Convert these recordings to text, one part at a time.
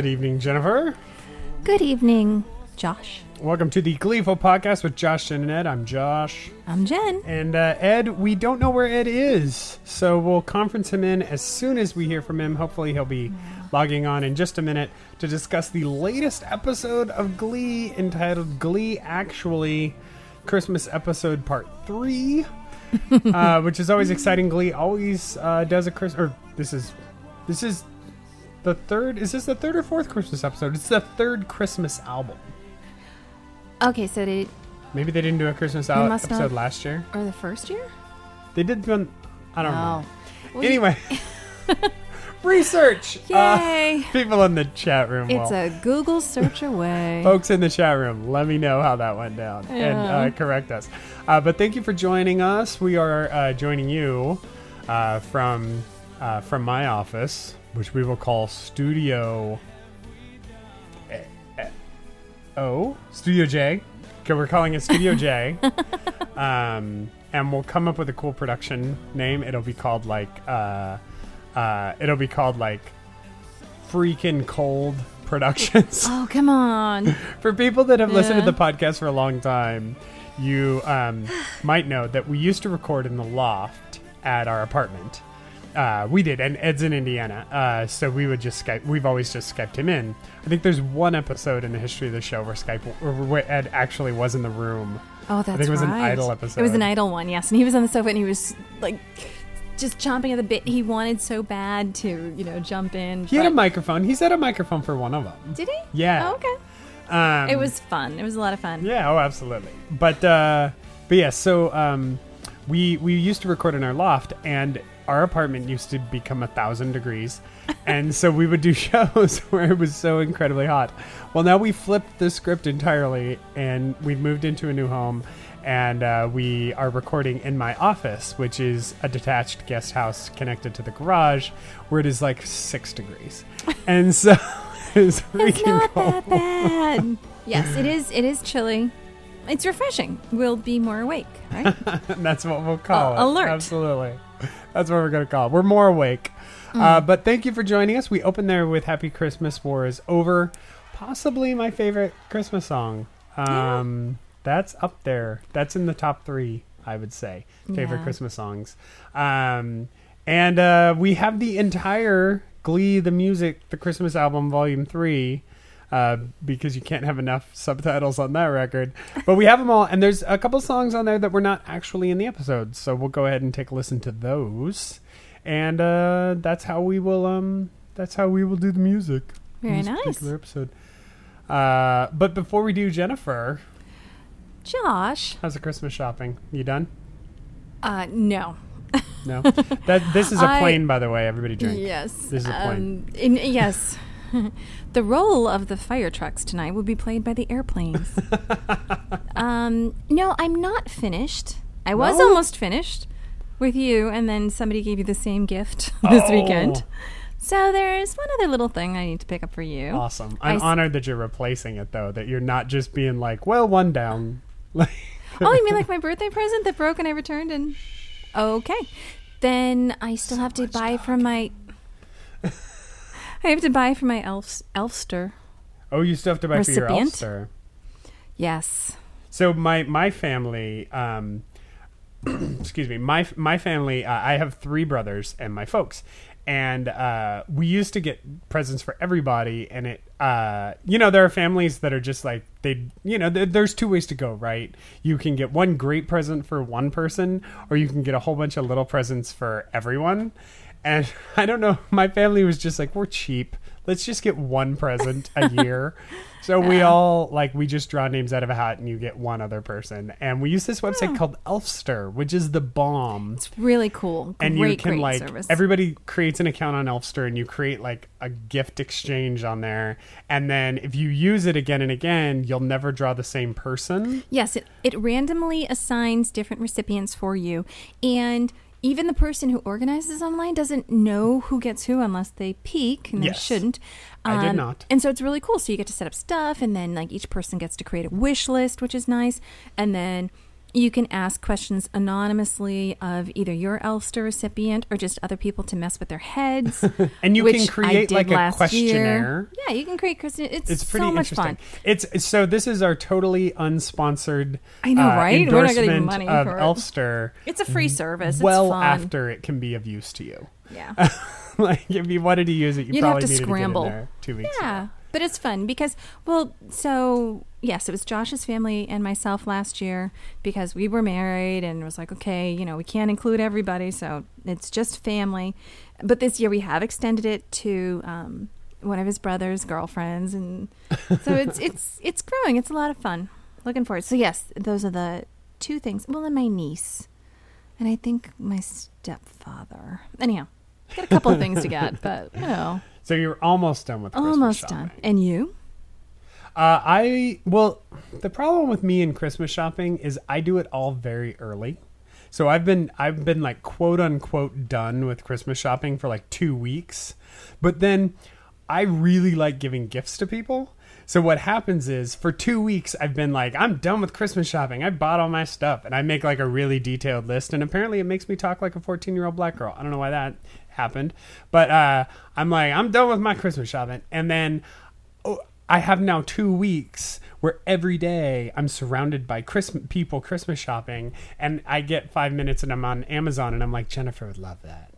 Good evening, Jennifer. Good evening, Josh. Welcome to the Gleeful Podcast with Josh and Ed. I'm Josh. I'm Jen. And uh, Ed, we don't know where Ed is, so we'll conference him in as soon as we hear from him. Hopefully, he'll be logging on in just a minute to discuss the latest episode of Glee entitled Glee Actually Christmas Episode Part 3, uh, which is always exciting. Glee always uh, does a Christmas, or this is, this is the third, is this the third or fourth Christmas episode? It's the third Christmas album. Okay, so did Maybe they didn't do a Christmas al- must not- episode last year. or the first year? They did one. I don't know. Oh, Well, Anyway, research. Yay! Uh, people in the chat room. it's will. a Google search away. Folks in the chat room, let me know how that went down and uh, correct us. Uh, but thank you for joining us. We are uh, joining you uh, from uh, from my office, which we will call Studio O, Studio J. Okay, we're calling it Studio J. um, and we'll come up with a cool production name. It'll be called like uh, uh, it'll be called like freaking cold productions. Oh, come on. for people that have listened to the podcast for a long time, you um, might know that we used to record in the loft at our apartment. Uh, we did, and Ed's in Indiana, uh, so we would just Skype. We've always just Skyped him in. I think there's one episode in the history of the show where Skype, or where Ed actually was in the room. Oh, that's think it was an right. episode. It was an idle one, yes. And he was on the sofa and he was like just chomping at the bit. He wanted so bad to, you know, jump in. He had a microphone. He's had a microphone for one of them. Did he? Yeah. Oh, okay. Um, It was fun. It was a lot of fun. Yeah, oh, absolutely. But uh, but yeah, so um, we we used to record in our loft, and our apartment used to become a thousand degrees, and so we would do shows where it was so incredibly hot. Well, now we flipped the script entirely, and we've moved into a new home. And uh, we are recording in my office, which is a detached guest house connected to the garage, where it is like six degrees, and so it's freaking It's not cold. that bad. yes, it is. It is chilly. It's refreshing. We'll be more awake, right? That's what we'll call Uh, it. alert. Absolutely. That's what we're going to call it. We're more awake. Mm. Uh, but thank you for joining us. We open there with Happy Christmas War is Over. Possibly my favorite Christmas song. Um, That's up there. That's in the top three, I would say. Favorite Yeah. Christmas songs. Um, and uh, we have the entire Glee the Music, the Christmas album, Volume 3 uh, because you can't have enough subtitles on that record. But we have them all, and there's a couple songs on there that were not actually in the episode, so we'll go ahead and take a listen to those. And uh, that's how we will. Um, that's how we will do the music. Very this nice. Particular episode. Uh, but before we do, Jennifer, Josh. how's the Christmas shopping? You done? Uh, no. No. that this is a plane, by the way. Everybody drink. Yes. This is a plane. Um, in, yes. the role of the fire trucks tonight will be played by the airplanes. um, no, I'm not finished. I was No? almost finished with you, and then somebody gave you the same gift this Oh. weekend. So there's one other little thing I need to pick up for you. Awesome. I'm s- honored that you're replacing it, though. That you're not just being like, well, one down. Like, oh, you mean like my birthday present that broke and I returned? And okay, then I still have to buy from my. I have to buy for my elf Elfster. oh, you still have to buy for your elfster. Yes. So my my family, um, excuse me, my my family. Uh, I have three brothers and my folks, and uh, we used to get presents for everybody. And it, uh, you know, there are families that are just like they, you know, th- there's two ways to go, right? You can get one great present for one person, or you can get a whole bunch of little presents for everyone. And I don't know, my family was just like, we're cheap. Let's just get one present a year. so we all like we just draw names out of a hat and you get one other person. And we use this website called Elfster, which is the bomb. It's really cool. and great, you can like service. everybody creates an account on Elfster and you create like a gift exchange on there. And then if you use it again and again, you'll never draw the same person. Yes, it, it randomly assigns different recipients for you. And even the person who organizes online doesn't know who gets who unless they peek, and Yes. they shouldn't. Um, I did not. And so it's really cool. So you get to set up stuff, and then like each person gets to create a wish list, which is nice. And then you can ask questions anonymously of either your Elfster recipient or just other people to mess with their heads. And you can create like a questionnaire. Year. Yeah, you can create question. It's, It's pretty so much interesting. fun. It's so this is our totally unsponsored. I know, uh, right? We're not getting money of for it. Elfster. It's a free service. It's well after it can be of use to you. Yeah. like if you wanted to use it, you You'd have probably to scramble. to there two weeks. Yeah, ago. But it's fun because, well, so yes, it was Josh's family and myself last year because we were married and it was like, okay, you know, we can't include everybody, so it's just family. But this year we have extended it to um, one of his brother's girlfriends, and so it's it's it's growing. It's a lot of fun. Looking forward. So yes, those are the two things. Well, and my niece, and I think my stepfather. Anyhow. Got a couple of things to get, but you know, So you're almost done with Christmas shopping. almost shopping. done. And you? Uh, I well, the problem with me in Christmas shopping is I do it all very early. So I've been I've been like quote unquote done with Christmas shopping for like two weeks, but then I really like giving gifts to people. So what happens is for two weeks I've been like I'm done with Christmas shopping. I bought all my stuff and I make like a really detailed list and apparently it makes me talk like a 14 year old black girl. I don't know why that happened, but uh, I'm like I'm done with my Christmas shopping and then oh, I have now two weeks where every day I'm surrounded by Christmas people Christmas shopping, and I get five minutes and I'm on Amazon and I'm like Jennifer would love that,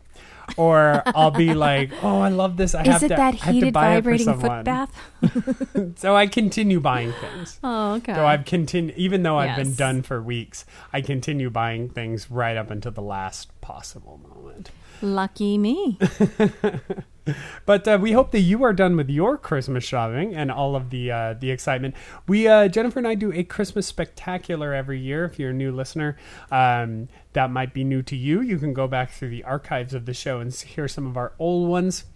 or I'll be like, oh I love this. I Is have it to, that I have to heated vibrating foot bath? So I continue buying things. Oh, okay. So I've continued, even though I've been done for weeks, I continue buying things right up until the last possible moment. Lucky me. But uh, we hope that you are done with your Christmas shopping and all of the uh, the excitement. We uh, Jennifer and I do a Christmas spectacular every year. If you're a new listener, um, that might be new to you. You can go back through the archives of the show and hear some of our old ones.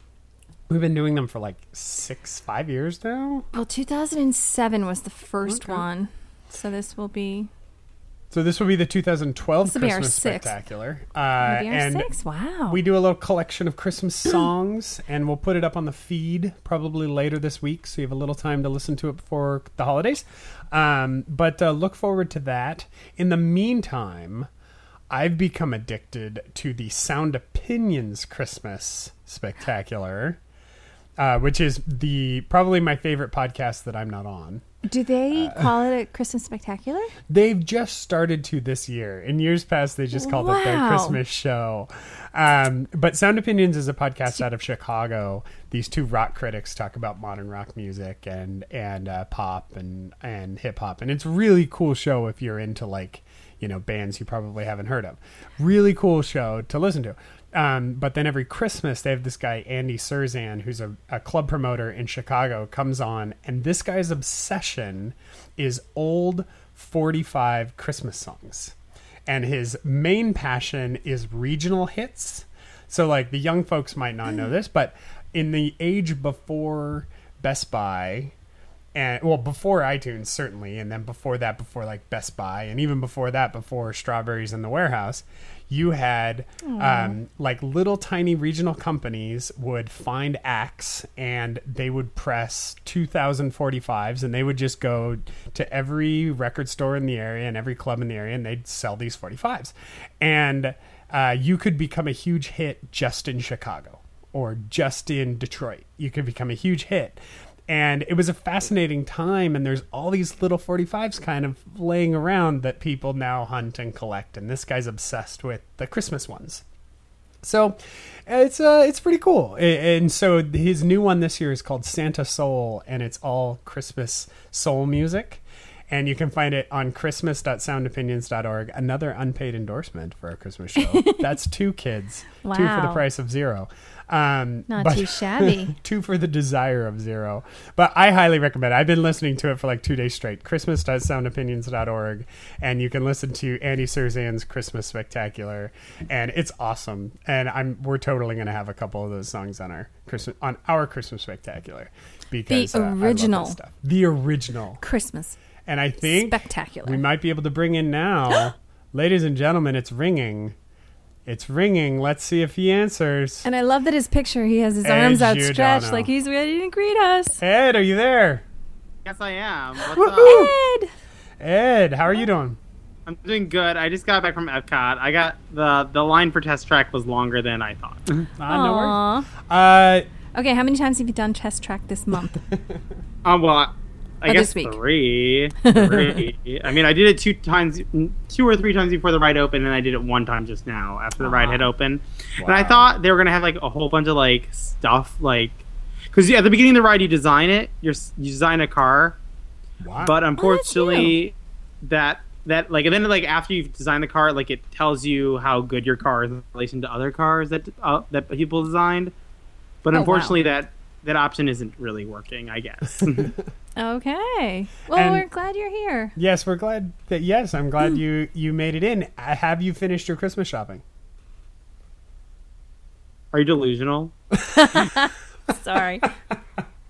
We've been doing them for like six, five years now. Well, 2007 was the first Okay. one, so this will be So this will be the 2012 This will be our Christmas sixth. spectacular, uh, and six. Wow. We do a little collection of Christmas songs, and we'll put it up on the feed probably later this week, so you have a little time to listen to it before the holidays. Um, but uh, look forward to that. In the meantime, I've become addicted to the Sound Opinions Christmas Spectacular, uh, which is the probably my favorite podcast that I'm not on. Do they call it a Christmas spectacular? They've just started to this year. In years past, they just called it their Christmas show. Um, but Sound Opinions is a podcast out of Chicago. These two rock critics talk about modern rock music and and uh, pop and and hip hop, and it's a really cool show if you're into like you know bands you probably haven't heard of. Really cool show to listen to. Um, but then every Christmas, they have this guy, Andy Cirzan, who's a, a club promoter in Chicago, comes on, and this guy's obsession is old 45 Christmas songs. And his main passion is regional hits. So, like, the young folks might not know this, but in the age before Best Buy, and well before iTunes certainly, and then before that, before like Best Buy, and even before that, before Strawberries in the Warehouse, you had um, like little tiny regional companies would find acts and they would press 2045s and they would just go to every record store in the area and every club in the area and they'd sell these 45s and uh, you could become a huge hit just in chicago or just in detroit. You could become a huge hit and it was a fascinating time and there's all these little 45s kind of laying around that people now hunt and collect and this guy's obsessed with the christmas ones So it's uh it's pretty cool. And so his new one this year is called Santa Soul, and it's all Christmas soul music. And you can find it on christmas.soundopinions.org. Another unpaid endorsement for our Christmas show. That's two kids, two for the price of zero. Um, Not too shabby. two for the desire of zero. But I highly recommend it. I've been listening to it for like two days straight. Christmas.soundopinions.org. And you can listen to Andy Cirzan's Christmas Spectacular. And it's awesome. And I'm we're totally gonna have a couple of those songs on our Christmas on our Christmas Spectacular. Because uh, love original. stuff. The original. Christmas. And I think Spectacular. we might be able to bring in now. Ladies and gentlemen, it's ringing. It's ringing. Let's see if he answers. And I love that his picture, he has his Ed arms outstretched Giordano. like he's ready to greet us. Ed, are you there? Yes, I am. What's up? Ed! Ed, how are you doing? I'm doing good. I just got back from Epcot. I got the the line for test track was longer than I thought. Uh, no worries. Aw. Uh, Okay, how many times have you done test track this month? Um, well, I, I guess three. Three. I mean, I did it two times, two or three times before the ride opened, and I did it one time just now after the ride had opened. And I thought they were gonna have like a whole bunch of like stuff, like because at the beginning of the ride you design it, you're you design a car, wow. but unfortunately that that like and then like after you've designed the car like it tells you how good your car is in relation to other cars that uh, that people designed but Oh, wow. unfortunately that that option isn't really working i guess Okay. Well, And- we're glad you're here. yes, we're glad that. Yes, I'm glad you you made it in. Uh, Have you finished your Christmas shopping? are you delusional Sorry.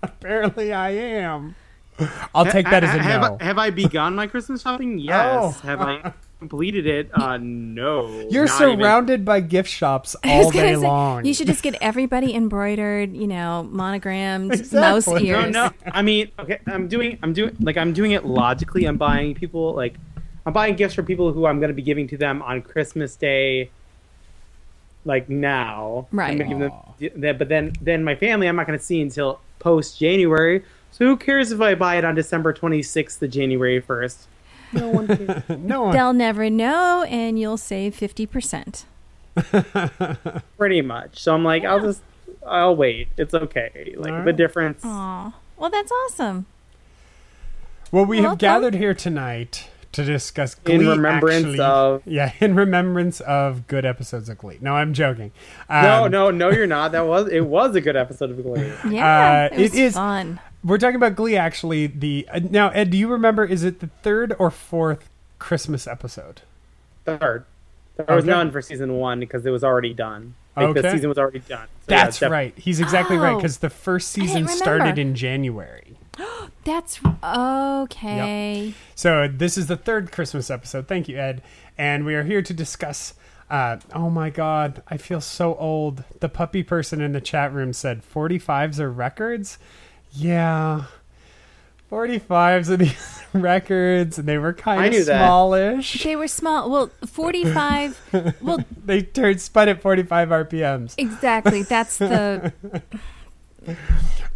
Apparently, I am. I'll take that as a have, no. I, have i begun my christmas shopping yes Oh. have i completed it uh no You're not even- surrounded by gift shops all day say, long. You should just get everybody embroidered, you know, monogrammed mouse ears. no no i mean okay i'm doing i'm doing like i'm doing it logically i'm buying people like i'm buying gifts for people who i'm going to be giving to them on christmas day like now Right. I'm give them, but then then my family i'm not going to see until post january so who cares if i buy it on december 26th to january 1st no one cares no one. They'll never know, and you'll save 50%. pretty much so i'm like i'll just i'll wait it's okay like All the difference Aw. Well, that's awesome. Well, we have Welcome. gathered here tonight to discuss In remembrance actually. of- yeah, in remembrance of good episodes of Glee. No, I'm joking. Um, no no no you're not that was it was a good episode of glee Yeah. Uh, it was it is- fun. We're talking about Glee. Actually, the uh, now Ed, do you remember? Is it the third or fourth Christmas episode? Third. There was Okay. none for season one because it was already done. Like the season was already done. So, yeah, That's def- right. He's exactly right Oh. because the first season started in January. That's okay. So this is the third Christmas episode. Thank you, Ed. And we are here to discuss. Uh, oh my God, I feel so old. The puppy person in the chat room said 45s are records. Yeah. 45s are these records, and they were kind of knew that. smallish. They were small. Well, 45. well, They turned spun at 45 RPMs. exactly. That's the.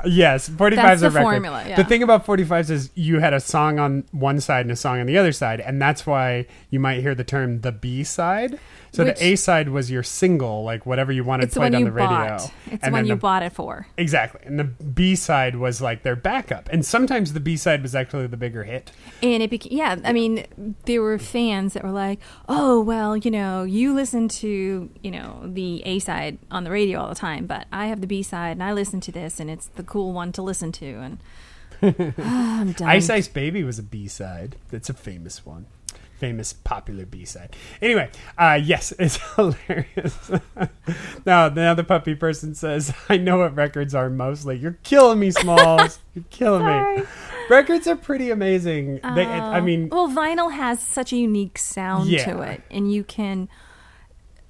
Yes, 45s That's are the record. formula, yeah. The thing about 45s is you had a song on one side and a song on the other side, and that's why you might hear the term the B side. So Which- the A side was your single, like whatever you wanted the played on the radio. bought. It's the and one you the- bought it for. Exactly. And the B side was like their backup. And sometimes the B side was actually the bigger hit. And it became, yeah, I mean, there were fans that were like, oh, well, you know, you listen to, you know, the A side on the radio all the time, but I have the B side and I listen to this and it's the cool one to listen to. And Ah, I'm done. Ice Ice Baby was a B side. That's a famous one. Famous popular B side. Anyway, uh, yes, it's hilarious. now, the other puppy person says, I know what records are mostly. You're killing me, Smalls. You're killing me. Records are pretty amazing. They, I mean, well, vinyl has such a unique sound Yeah. to it, and you can.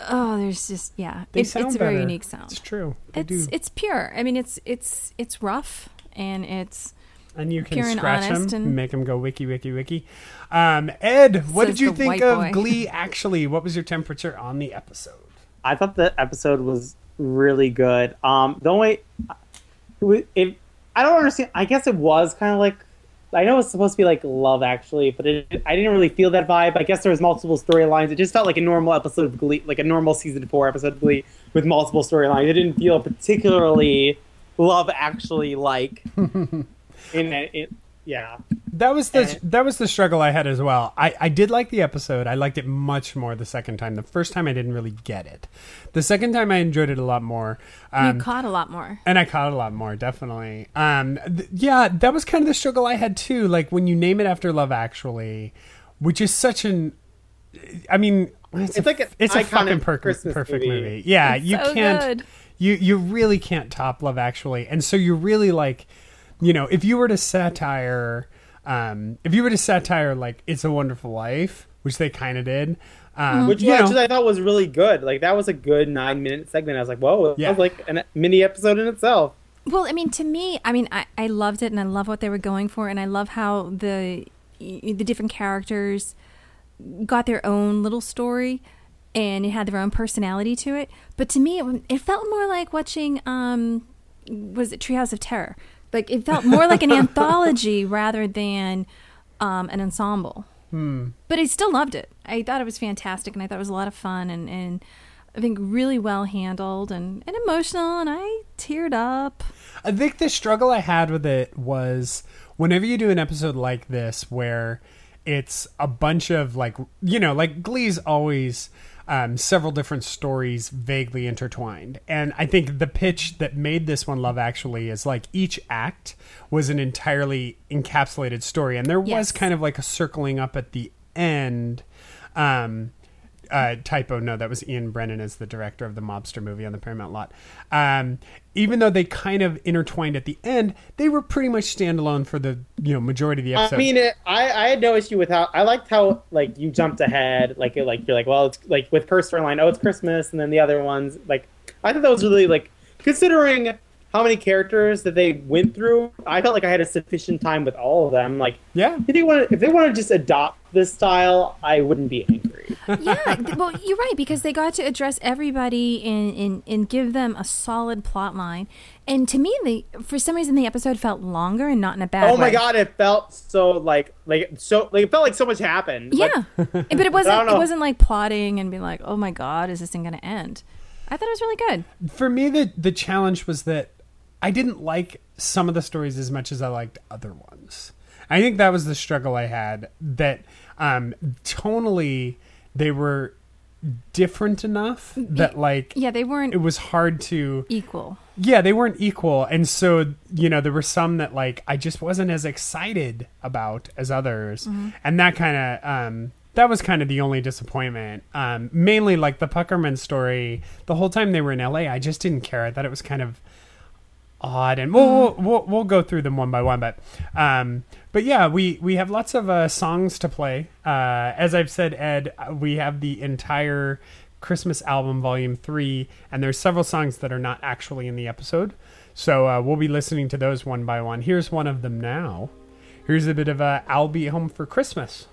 Oh, there's just yeah, it, it's a very unique sound. It's true. They It's do. it's pure. I mean, it's it's it's rough and it's and you can pure scratch them honest and and- make them go wiki, wiki, wiki. Um, Ed, what Says did you think of boy. Glee, actually? What was your temperature on the episode? I thought the episode was really good. Um, the only it, wa- it I don't understand. I guess it was kind of like I know it's supposed to be like Love Actually, but it, I didn't really feel that vibe. I guess there was multiple storylines. It just felt like a normal episode of Glee, like a normal season four episode of Glee with multiple storylines. It didn't feel particularly Love Actually like. in it, yeah. That was the And- that was the struggle I had as well. I, I did like the episode. I liked it much more the second time. The first time I didn't really get it. The second time I enjoyed it a lot more. Um, you caught a lot more. and I caught a lot more, definitely. Um, th- yeah, that was kind of the struggle I had too. Like when you name it after Love Actually, which is such an, I mean, it's, It's a, like an it's a fucking per- perfect movie. movie. Yeah, It's you so can't, good. you you really can't top Love Actually, and so you really like, you know, if you were to satire, um, if you were to satire like It's a Wonderful Life, which they kind of did. Um, Which you know, actually I thought was really good. Like that was a good nine minute segment. I was like, whoa, that was like a mini episode in itself. Well, I mean, to me, I mean, I, I loved it, and I love what they were going for, and I love how the the different characters got their own little story, and it had their own personality to it. But to me, it, it felt more like watching, um, was it Treehouse of Terror? Like it felt more like an anthology rather than um, an ensemble. But I still loved it. I thought it was fantastic, and I thought it was a lot of fun, and, and I think really well handled and, and emotional, and I teared up. I think the struggle I had with it was whenever you do an episode like this where it's a bunch of like you know like Glee's always um, several different stories vaguely intertwined, and I think the pitch that made this one Love Actually is like each act was an entirely encapsulated story, and there was kind of like a circling up at the end. Um, uh, typo. No, that was Ian Brennan as the director of the mobster movie on the Paramount lot. Um, even though they kind of intertwined at the end, they were pretty much standalone for the you know majority of the episode. I mean, it, I I had no issue with how I liked how like you jumped ahead. Like it- like you're like, well, it's like with her storyline, oh, it's Christmas, and then the other ones, like I thought that was really like considering how many characters that they went through. I felt like I had a sufficient time with all of them. Like yeah, if they want to, if they want to just adopt this style, I wouldn't be angry. yeah, well, you're right because they got to address everybody and, and and give them a solid plot line. And to me, the for some reason the episode felt longer and not in a bad Oh way. my god, it felt so like like so like it felt like so much happened. Like, Yeah, but it wasn't. don't It wasn't like plotting and being like, "Oh my god, is this thing going to end?" I thought it was really good. for me the the challenge was that I didn't like some of the stories as much as I liked other ones. I think that was the struggle I had. That um, tonally they were different enough that like Yeah, they weren't it was hard to equal. yeah they weren't equal and so you know there were some that like i just wasn't as excited about as others and that kind of um that was kind of the only disappointment um mainly like the puckerman story the whole time they were in la i just didn't care i thought it was kind of odd and we'll, we'll, we'll we'll go through them one by one but um but yeah we we have lots of uh, songs to play. Uh as i've said ed uh, we have the entire christmas album volume 3 and there's several songs that are not actually in the episode. So uh, we'll be listening to those one by one. Here's one of them now. Here's a bit of uh, i'll be home for christmas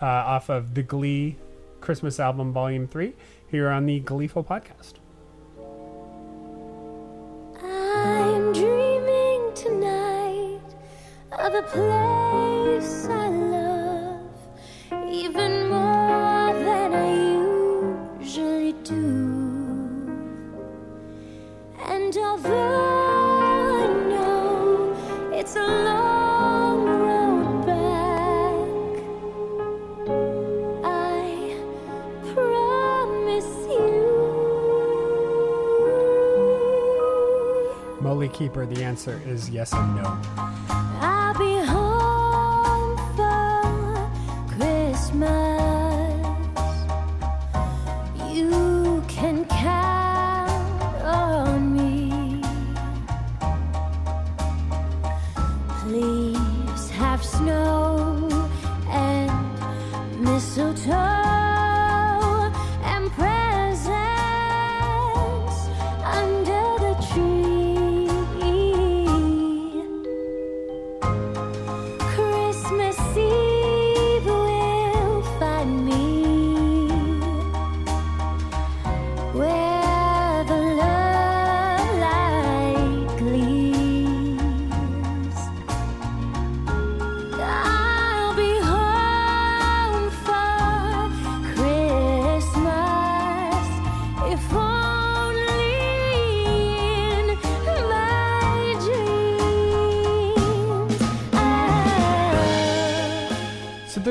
uh, off of the glee christmas album volume 3 here on the gleeful podcast I'm dreaming tonight of a place I love even more than I usually do. And although I know it's a long molly keeper the answer is yes and no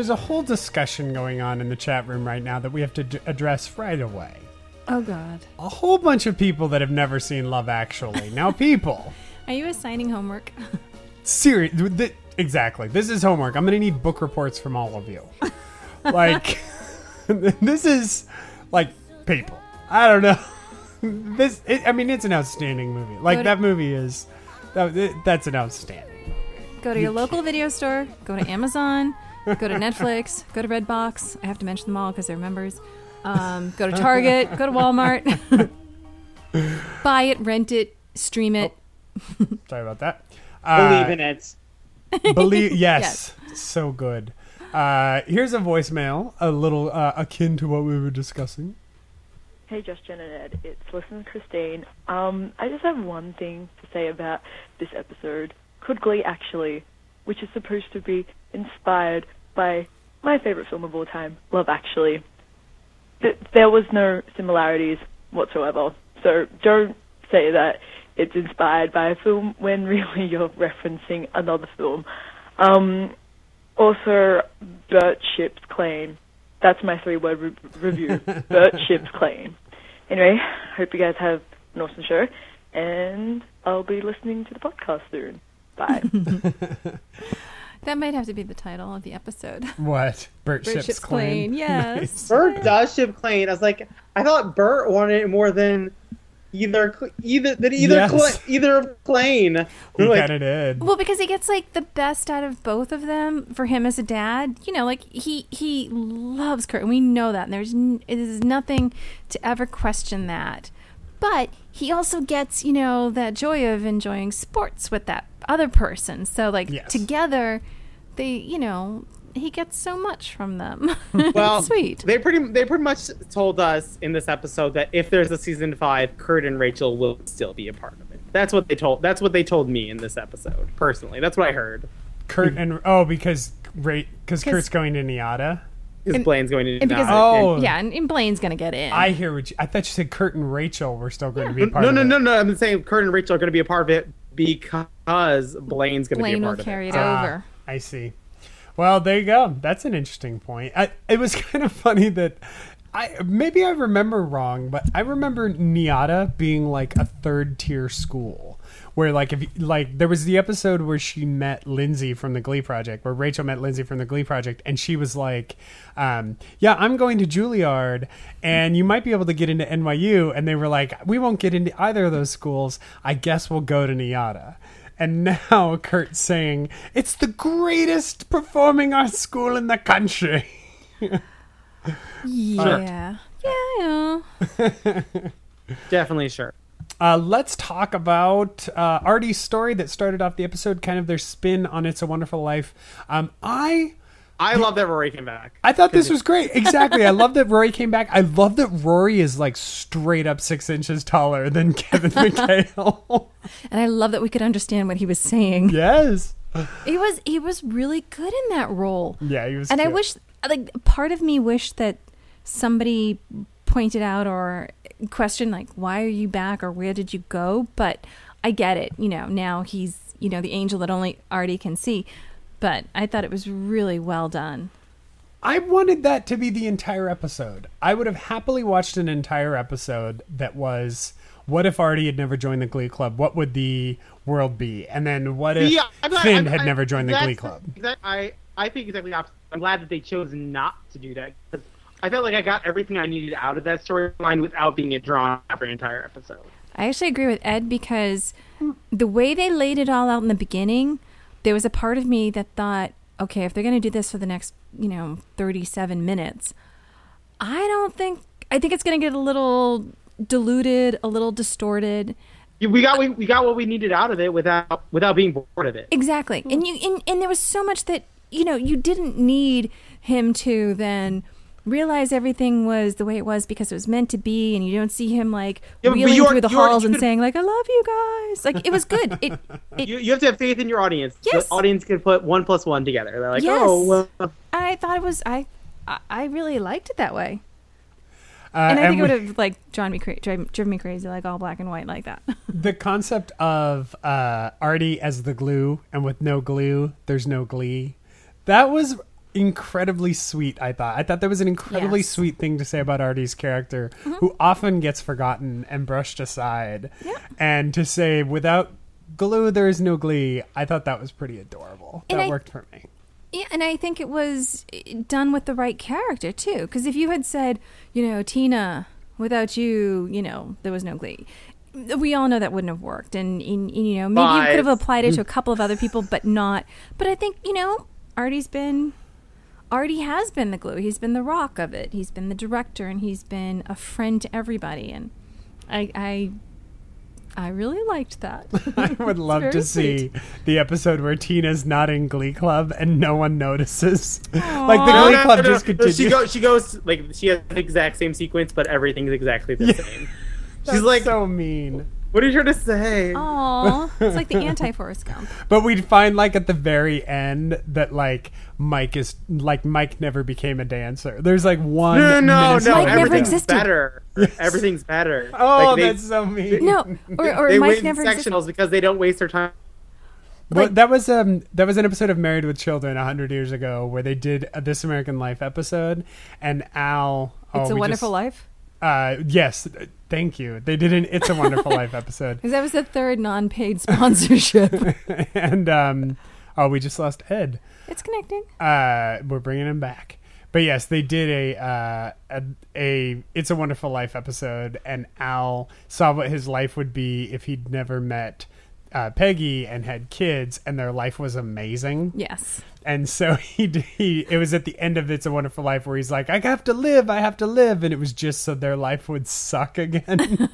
there's a whole discussion going on in the chat room right now that we have to d- address right away. Oh God. A whole bunch of people that have never seen Love Actually. Now, people, Are you assigning homework? Seriously, th- exactly. This is homework. I'm gonna need book reports from all of you. like, this is like people. I don't know. This, it, I mean, it's an outstanding movie. Like to- that movie is. That, that's an outstanding. Go to your local video store. Go to Amazon. Go to Netflix. Go to Redbox. I have to mention them all because they're members. Um, go to Target. go to Walmart. Buy it, rent it, stream it. Sorry about that. Believe Uh, in it. Believe yes, so good. Uh, here's a voicemail, a little uh, akin to what we were discussing. Hey, Justin and Ed, it's Listen Christine. Um, I just have one thing to say about this episode. Could Glee actually, which is supposed to be inspired by my favorite film of all time, Love Actually, th- there was no similarities whatsoever. So don't say that it's inspired by a film when really you're referencing another film. Um, also, Burt ships Klaine. That's my three-word re- review. Burt ships Klaine. Anyway, hope you guys have an awesome show, and I'll be listening to the podcast soon. Bye. That might have to be the title of the episode. What? Burt, Burt ships, ships clean. clean, yes. Burt does ship Clay. I was like, I thought Burt wanted it more than either either than either Yes. Cla- either of Klaine. He We're like, kind of did. Well, because he gets like the best out of both of them for him as a dad. You know, like he he loves Kurt, and we know that. And there's n- there's nothing to ever question that. But he also gets you know that joy of enjoying sports with that other person. So like Yes. together, they you know he gets so much from them. well, sweet. They pretty they pretty much told us in this episode that if there's a season five, Kurt and Rachel will still be a part of it. That's what they told. That's what they told me in this episode. Personally, that's what I heard. Kurt and oh, because right, because 'Cause- Kurt's going to NYADA. Because Blaine's going to and because. Oh. yeah, and, and Blaine's gonna get in. I hear what you, I thought you said Kurt and Rachel were still going to be a part no, of no, it. no, no. I'm saying Kurt and Rachel are going to be a part of it because Blaine's going to be a Blaine will part of carry it. it Ah, over. I see. Well, there you go. That's an interesting point. I, it was kind of funny that I maybe I remember wrong, but I remember NYADA being like a third tier school where like if you- like there was the episode where she met Lindsay from the Glee Project, where Rachel met Lindsay from the Glee Project, and she was like, um, "Yeah, I'm going to Juilliard, and you might be able to get into NYU," and they were like, "We won't get into either of those schools. I guess we'll go to NYADA." And now Kurt's saying, it's the greatest performing arts school in the country. Yeah, yeah, I. Definitely sure. Uh, let's talk about uh, Artie's story that started off the episode, kind of their spin on It's a Wonderful Life. Um, I I love that Rory came back. I thought this was great. Exactly. I love that Rory came back. I love that Rory is like straight up six inches taller than Kevin McHale. And I love that we could understand what he was saying. yes. He was he was really good in that role. Yeah, he was. and I wish like part of me wished that somebody pointed out or questioned like why are you back or where did you go? But I get it. You know, now he's you know the angel that only Artie can see. But I thought it was really well done. I wanted that to be the entire episode. I would have happily watched an entire episode that was what if Artie had never joined the Glee Club? What would the world be? And then what if I'm not- Finn I'm- had I- never joined the Glee Club? that- I I think exactly opposite. I'm glad that they chose not to do that because I felt like I got everything I needed out of that storyline without being it drawn out for an entire episode. I actually agree with Ed because the way they laid it all out in the beginning, there was a part of me that thought, okay, if they're going to do this for the next, you know, 37 minutes, I don't think, I think it's going to get a little diluted, a little distorted. We got we, we got what we needed out of it without without being bored of it. Exactly. And you and, and there was so much that, you know, you didn't need him to then realize everything was the way it was because it was meant to be and you don't see him like Yeah, wheeling you are- through the you are- halls and could- saying like I love you guys. Like it was good. It, it You, you have to have faith in your audience. Yes. The audience can put one plus one together. They're like, Yes. oh, well, I thought it was I I- I really liked it that way. Uh, And I think it would have like drawn me cra- driven, driven me crazy like all black and white like that. the concept of uh, Artie as the glue and with no glue, there's no glee. That was incredibly sweet. I thought. I thought that was an incredibly Yes. sweet thing to say about Artie's character, who often gets forgotten and brushed aside. Yeah. And to say without glue there is no glee. I thought that was pretty adorable. And that I- worked for me. Yeah, and I think it was eh, done with the right character too. Because if you had said, you know, Tina, without you, you know, there was no Glee. We all know that wouldn't have worked, and, and, and, you know maybe you could have applied it to a couple of other people, but not. But I think you know, Artie's been, Artie has been the glue. He's been the rock of it. He's been the director, and he's been a friend to everybody. And I, I, I really liked that. I would love very to see sweet. the episode where Tina's not in Glee Club and no one notices. like the Aw. Glee No, no, Club no, no, just no, continues. She goes. She goes like she has the exact same sequence, but everything's exactly the same. That's She's like, so mean. "What are you trying to say?" Aw, it's like the anti Forrest Gump. But we'd find like at the very end that like Mike is like Mike never became a dancer. There's like one. No, no, no. Mike never existed. better. Everything's better. Oh, Like, they, that's so mean. No, or, or they Mike win never existed. because they don't waste their time. Well, like- that was um that was an episode of Married with Children a hundred years ago where they did a This American Life episode, and Al. oh, It's a Wonderful just- Life. Uh, yes, thank you. They did an It's a Wonderful Life episode, Because that was the third non-paid sponsorship. and um, oh, we just lost Ed. it's connecting. uh we're bringing him back but yes they did a uh a, a it's a wonderful life episode and al saw what his life would be if he'd never met uh, Peggy and had kids, and their life was amazing. Yes. And so he, he, it was at the end of It's a Wonderful Life where he's like, I have to live, I have to live. And it was just so their life would suck again.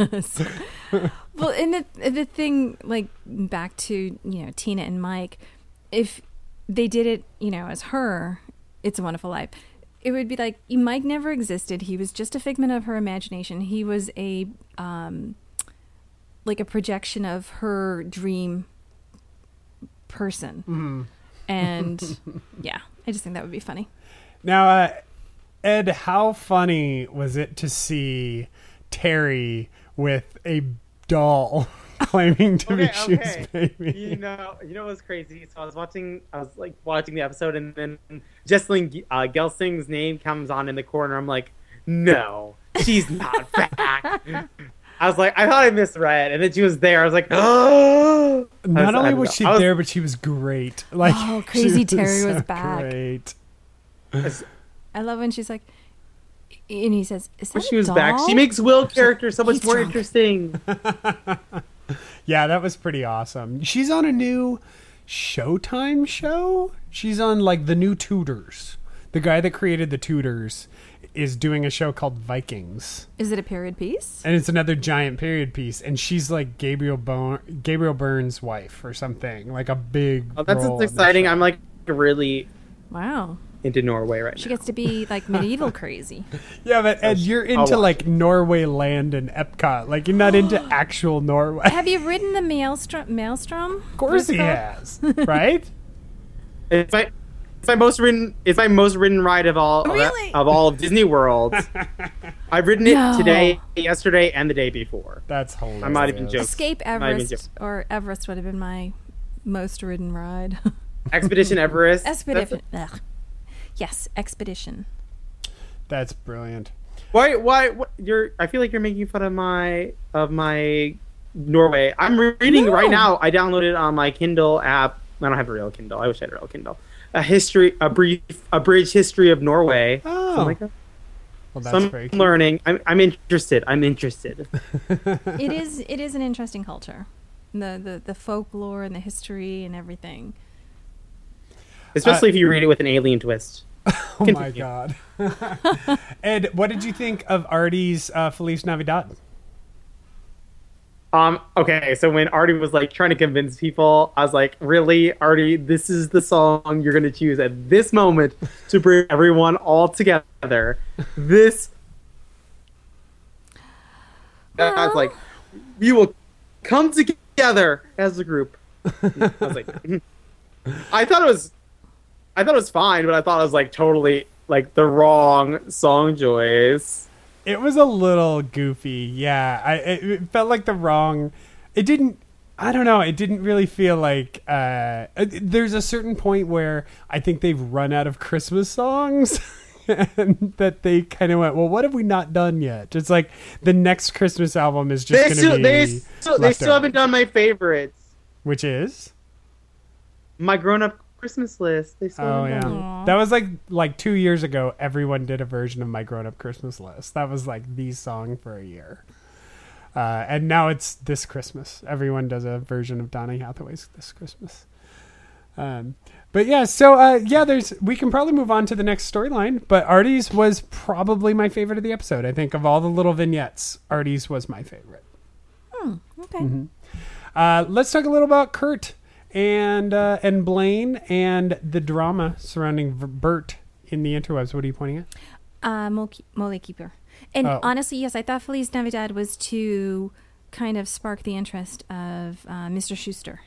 Well, and the the thing, like back to you know Tina and Mike, if they did it, you know, as her, it's a wonderful life. It would be like Mike never existed. He was just a figment of her imagination. He was a um, like a projection of her dream person. And yeah, I just think that would be funny. now, uh, Ed, how funny was it to see Terri with a doll claiming to be Schue's baby? You know, you know what's crazy? So I was watching, I was like watching the episode, and then Jessalyn uh, Gilsig's name comes on in the corner. I'm like, no, she's not back. I was like, I thought I misread, and then she was there. I was like, oh. Not I only was she was- there, but she was great. Like, Oh, she Crazy Terri was so back. Great. I love when she's like, and he says, "Is that When a she was back, she makes Will character so much He's more drunk. interesting. Yeah, that was pretty awesome. She's on a new Showtime show. She's on like the new Tudors. The guy that created the Tudors is doing a show called Vikings, Is it a period piece? and it's another giant period piece. And she's like Gabriel Bo- Gabriel Byrne's wife or something, like a big. Oh, that's role what's in the exciting. I'm like really Wow. into Norway right She now. gets to be like medieval crazy. Yeah, but Ed, you're into like Norway land and Epcot. Like you're not into actual Norway. Have you ridden the Maelstrom? Maelstrom? Of course he has, right? It's my it's my most ridden it's my most ridden ride of all Really? of all of Disney World. I've ridden it No. today, yesterday, and the day before. That's hilarious. I'm not even joking. Escape Everest joking. or Everest would have been my most ridden ride. Expedition Everest. Expedition. That's- Ugh. Yes, Expedition. That's brilliant. Why why what, you're I feel like you're making fun of my of my Norway. I'm reading No. right now. I downloaded on my Kindle app. I don't have a real Kindle. I wish I had a real Kindle. A history, a brief, a bridge history of Norway. Oh. So I'm like, Well, that's so I'm very learning. I'm, I'm interested. I'm interested. it is. It is an interesting culture. The, the the folklore and the history and everything. Especially if you read it with an alien twist. Oh my god. Ed, what did you think of Artie's uh, Feliz Navidad? Um. Okay. So when Artie was like trying to convince people, I was like, "Really, Artie? This is the song you're going to choose at this moment to bring everyone all together." This. I was like, "We will come together as a group." I was like, I thought it was, I thought it was fine, but I thought it was like totally like the wrong song choice. It was a little goofy. Yeah, I it, it felt like the wrong. It didn't. I don't know. It didn't really feel like uh, there's a certain point where I think they've run out of Christmas songs. and that they kind of went, well, what have we not done yet? It's like the next Christmas album is just going to be, they, still, they still haven't done my favorites. which is My grown-up Christmas list. They still oh yeah, done. that was like like two years ago. Everyone did a version of my grown up Christmas list. That was like the song for a year. Uh, and now it's this Christmas. Everyone does a version of Donny Hathaway's this Christmas. Um, but yeah, so uh, yeah, there's we can probably move on to the next storyline. But Artie's was probably my favorite of the episode. I think of all the little vignettes, Artie's was my favorite. Hmm, okay. Mm-hmm. Uh, let's talk a little about Kurt and uh, and Blaine and the drama surrounding Burt in the interwebs. What are you pointing at? Uh, Mole, Mole Keeper. And Oh. honestly, yes, I thought Feliz Navidad was to kind of spark the interest of uh, Mr. Schuester.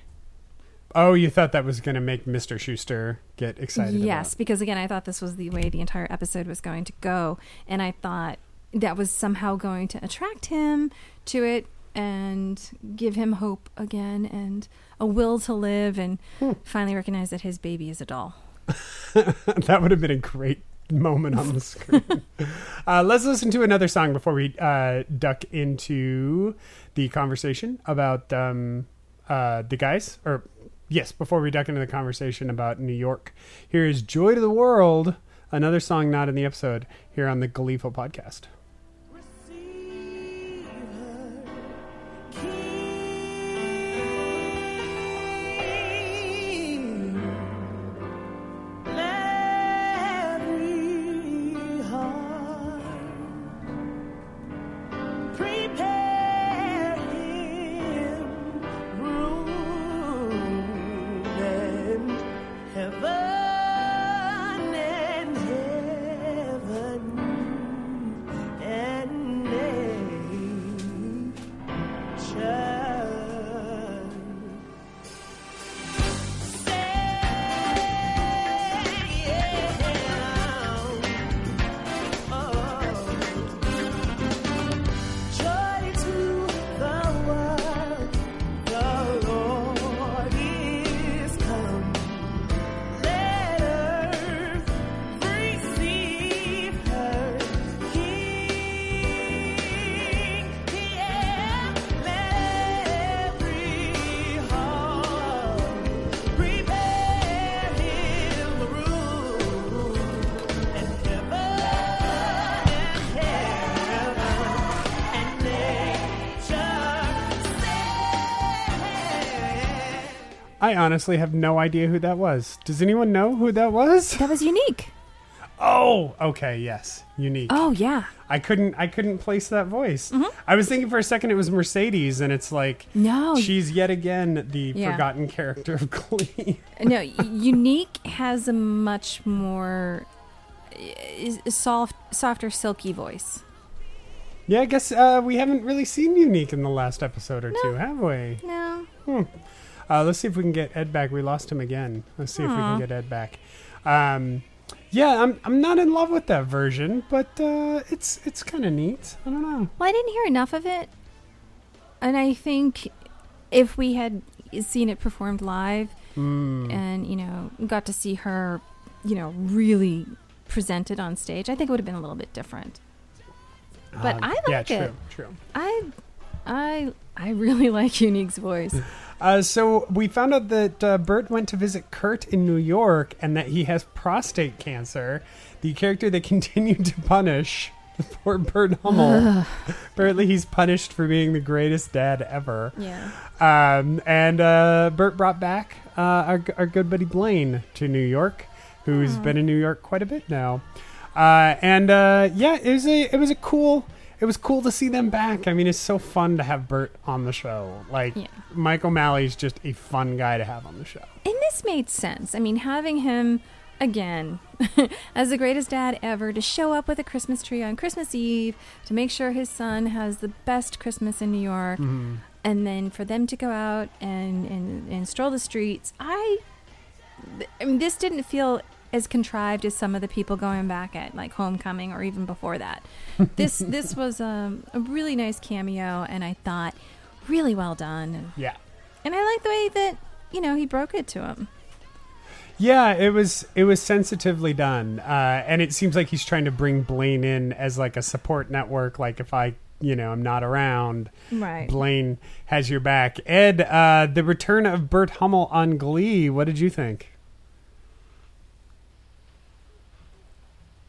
Oh, you thought that was going to make Mr. Schuester get excited? Yes, about- because again, I thought this was the way the entire episode was going to go, and I thought that was somehow going to attract him to it and give him hope again and a will to live and Hmm. finally recognize that his baby is a doll. that would have been a great moment on the screen. uh, let's listen to another song before we uh, duck into the conversation about um, uh, the guys. Or yes, before we duck into the conversation about New York. Here is "Joy to the World," another song not in the episode here on the Gleeful podcast. I honestly have no idea who that was. Does anyone know who that was? That was unique. Oh, okay, yes, unique. Oh yeah. I couldn't I couldn't place that voice. I was thinking for a second it was Mercedes and it's like No. she's yet again the Yeah. forgotten character of Glee. No, Unique has a much more a soft, softer, silky voice. yeah, I guess uh, we haven't really seen Unique in the last episode or two, have we? No, Uh, let's see if we can get Ed back. We lost him again. Let's see if we can get Ed back. Um, yeah, I'm I'm not in love with that version, but uh, it's it's kind of neat. I don't know. well, I didn't hear enough of it, and I think if we had seen it performed live Mm. and you know got to see her, you know, really presented on stage, I think it would have been a little bit different. But Um, I yeah, like true, it. true. I, I, I really like Unique's voice. Uh, so we found out that uh, Burt went to visit Kurt in New York and that he has prostate cancer. The character they continued to punish, poor Burt Hummel. Apparently, he's punished for being the greatest dad ever. Yeah. Um, and uh, Burt brought back uh, our, our good buddy Blaine to New York, who's been in New York quite a bit now. Uh, and uh, yeah, it was a it was a cool it was cool to see them back. I mean, it's so fun to have Burt on the show. Like Yeah. Mike O'Malley's just a fun guy to have on the show. And this made sense. I mean, having him again as the greatest dad ever to show up with a Christmas tree on Christmas Eve to make sure his son has the best Christmas in New York, Mm-hmm. and then for them to go out and, and, and stroll the streets. I, I mean, this didn't feel as contrived as some of the people going back at like Homecoming or even before that. This this was um, a really nice cameo, and I thought really well done. And Yeah. And I like the way that, you know, he broke it to him. Yeah, it was it was sensitively done, uh, and it seems like he's trying to bring Blaine in as like a support network. Like if I, you know, I'm not around, Right. Blaine has your back. Ed, uh, the return of Burt Hummel on Glee. What did you think?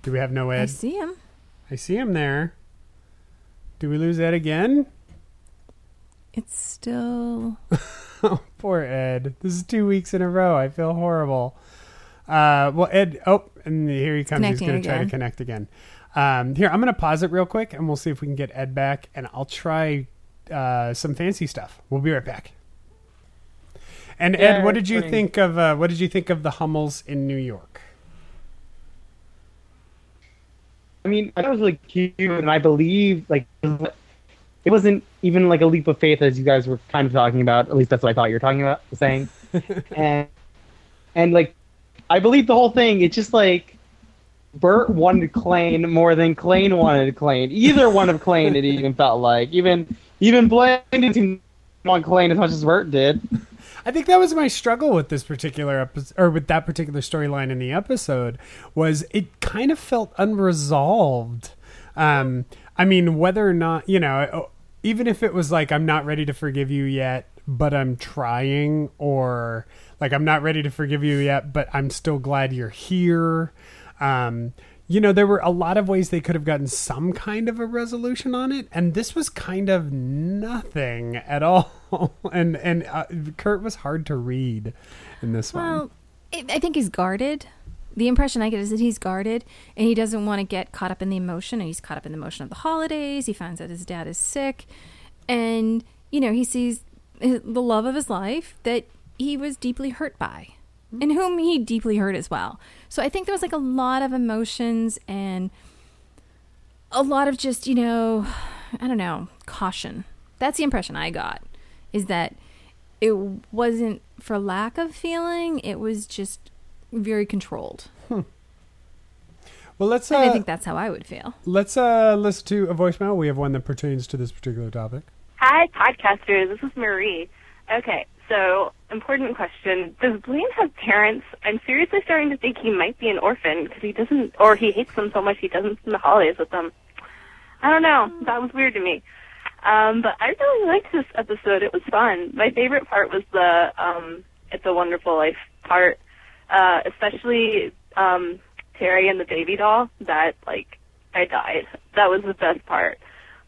Do we have no Ed? I see him. I see him there. Do we lose Ed again? It's still. Oh, poor Ed. This is two weeks in a row. I feel horrible. Uh, well, Ed. Oh, and here he comes. He's going to try to connect again. Um, here, I'm going to pause it real quick, and we'll see if we can get Ed back, and I'll try uh, some fancy stuff. We'll be right back. And Ed, Yeah, what did you fine. think of uh, what did you think of the Hummels in New York? I mean, I thought it was really cute, and I believe like it wasn't even like a leap of faith as you guys were kind of talking about. At least that's what I thought you were talking about, saying. and and like, I believe the whole thing. It's just like Burt wanted Klaine more than Klaine wanted Klaine. Either one of Klaine, it even felt like. Even even Blaine didn't want Klain as much as Burt did. I think that was my struggle with this particular episode, or with that particular storyline in the episode, was it kind of felt unresolved. Um, I mean, whether or not you know, even if it was like I'm not ready to forgive you yet, but I'm trying, or like I'm not ready to forgive you yet, but I'm still glad you're here. Um, you know, there were a lot of ways they could have gotten some kind of a resolution on it, and this was kind of nothing at all. and and uh, Kurt was hard to read in this one. Well, I I think he's guarded. The impression I get is that he's guarded and he doesn't want to get caught up in the emotion. And he's caught up in the emotion of the holidays. He finds out his dad is sick. And, you know, he sees the love of his life that he was deeply hurt by and whom he deeply hurt as well. So I think there was like a lot of emotions and a lot of just, you know, I don't know, caution. That's the impression I got is that it wasn't for lack of feeling, it was just very controlled. Well, let's And I uh, think that's how I would feel. let's uh, listen to a voicemail. We have one that pertains to this particular topic. Hi, podcasters. This is Marie. Okay, so important question: Does Blaine have parents? I'm seriously starting to think he might be an orphan because he doesn't, or he hates them so much he doesn't spend the holidays with them. I don't know. That was weird to me. Um, but I really liked this episode. It was fun. My favorite part was the um, "It's a Wonderful Life" part, uh, especially um, Terry and the baby doll. That like I died. That was the best part.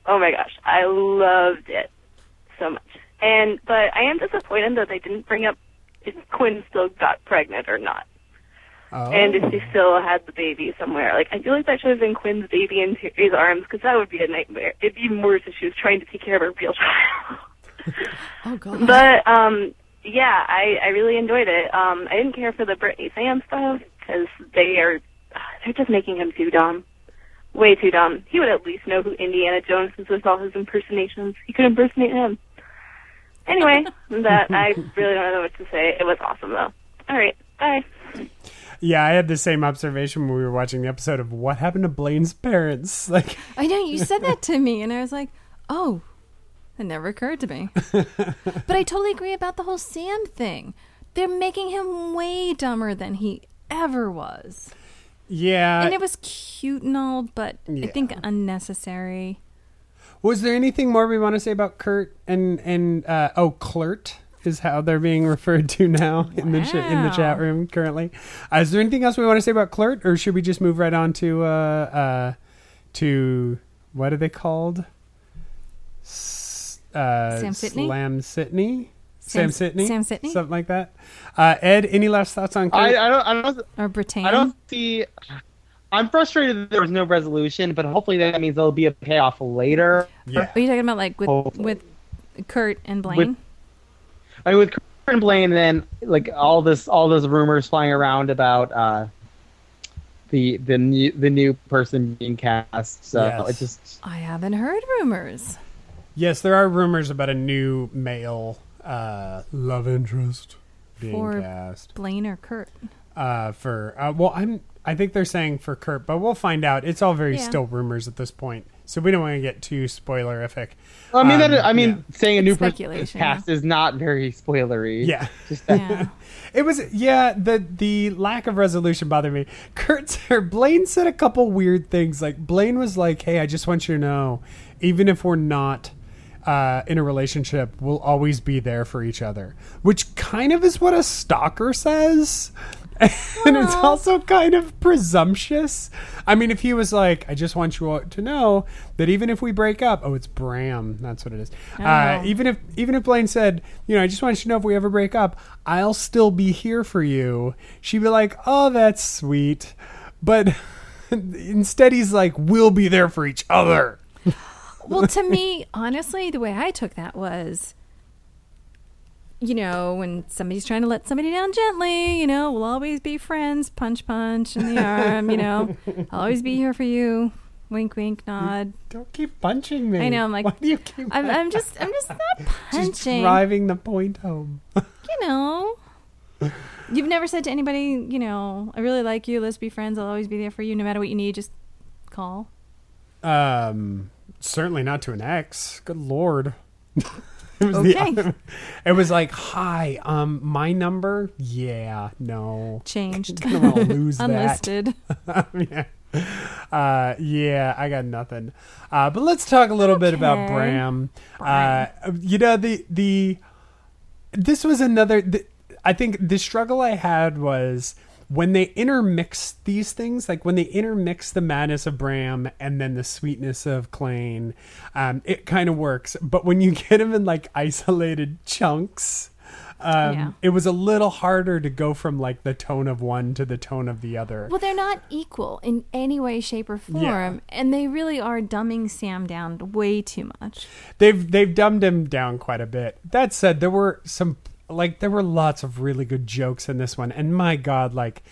Oh my gosh, I loved it so much. And but I am disappointed that they didn't bring up if Quinn still got pregnant or not, Oh. and if she still had the baby somewhere. Like I feel like that should have been Quinn's baby in Terry's arms because that would be a nightmare. It'd be even worse if she was trying to take care of a real child. Oh god. But um, yeah, I I really enjoyed it. Um, I didn't care for the Brittany Sam stuff because they are they're just making him too dumb, way too dumb. He would at least know who Indiana Jones is with all his impersonations. He could impersonate him. Anyway, that I really don't know what to say. It was awesome though. All right, bye. Yeah, I had the same observation when we were watching the episode of what happened to Blaine's parents. Like, I know you said that to me and I was like, "Oh, it never occurred to me." but I totally agree about the whole Sam thing. They're making him way dumber than he ever was. yeah. and it was cute and all, but I think unnecessary. Was there anything more we want to say about Kurt and and uh, oh, Klurt is how they're being referred to now in the ch- in the chat room currently. Uh, is there anything else we want to say about Klurt, or should we just move right on to uh, uh, to what are they called? S- uh, Sam Sitney? Slam Sitney. Sam, Sam- Sitney, Sam Sitney? something like that. Uh, Ed, any last thoughts on Kurt? I, I don't. I don't. Or Britannia. I don't see. I'm frustrated that there was no resolution, but hopefully that means there'll be a payoff later. yeah, Are you talking about like with Hopefully. with Kurt and Blaine? With- I mean, with Kurt and Blaine, then like all this, all those rumors flying around about uh, the the new the new person being cast. So Yes. it just I haven't heard rumors. yes, there are rumors about a new male uh, love interest being For- cast. Blaine or Kurt? uh, for uh, well, I'm I think they're saying for Kurt, but we'll find out. It's all very Yeah. still rumors at this point. so we don't want to get too spoilerific. I mean, Um, that, I mean, yeah. saying a new person Speculation, cast is not very spoilery. Yeah. Just. Yeah. It was yeah, the the lack of resolution bothered me. Kurt or Blaine said a couple weird things. Like Blaine was like, "Hey, I just want you to know, even if we're not uh, in a relationship, we'll always be there for each other." Which kind of is what a stalker says. And it's also kind of presumptuous. I mean, if he was like, "I just want you all to know that even if we break up, oh, it's Bram, that's what it is. Uh, Oh. even if even if Blaine said, you know, I just want you to know if we ever break up, I'll still be here for you. She'd be like, oh, that's sweet, but instead he's like, we'll be there for each other. well, to me, honestly, the way I took that was, you know, when somebody's trying to let somebody down gently, you know, we'll always be friends, punch, punch in the arm, you know, I'll always be here for you, wink, wink, nod. Don't keep punching me. I know, I'm like, why do you keep? I'm, I'm just, I'm just not punching. just driving the point home. You know, you've never said to anybody, you know, I really like you. Let's be friends. I'll always be there for you, no matter what you need. Just call. Um, certainly not to an ex. Good lord. it was Okay. the it was like, hi, um, my number. Yeah, no, Changed. gonna lose that. Unlisted. yeah. Uh, yeah, I got nothing. Uh, but let's talk a little bit about Bram. Bram. Uh, you know the the this was another. The, I think the struggle I had was when they intermix these things, like when they intermix the madness of Bram and then the sweetness of Klaine, um, it kind of works. But when you get them in like isolated chunks. Um, Yeah. It was a little harder to go from like the tone of one to the tone of the other. Well, they're not equal in any way, shape, or form, Yeah. and they really are dumbing Sam down way too much. they've they've dumbed him down quite a bit. That said, there were some like there were lots of really good jokes in this one, and my God, like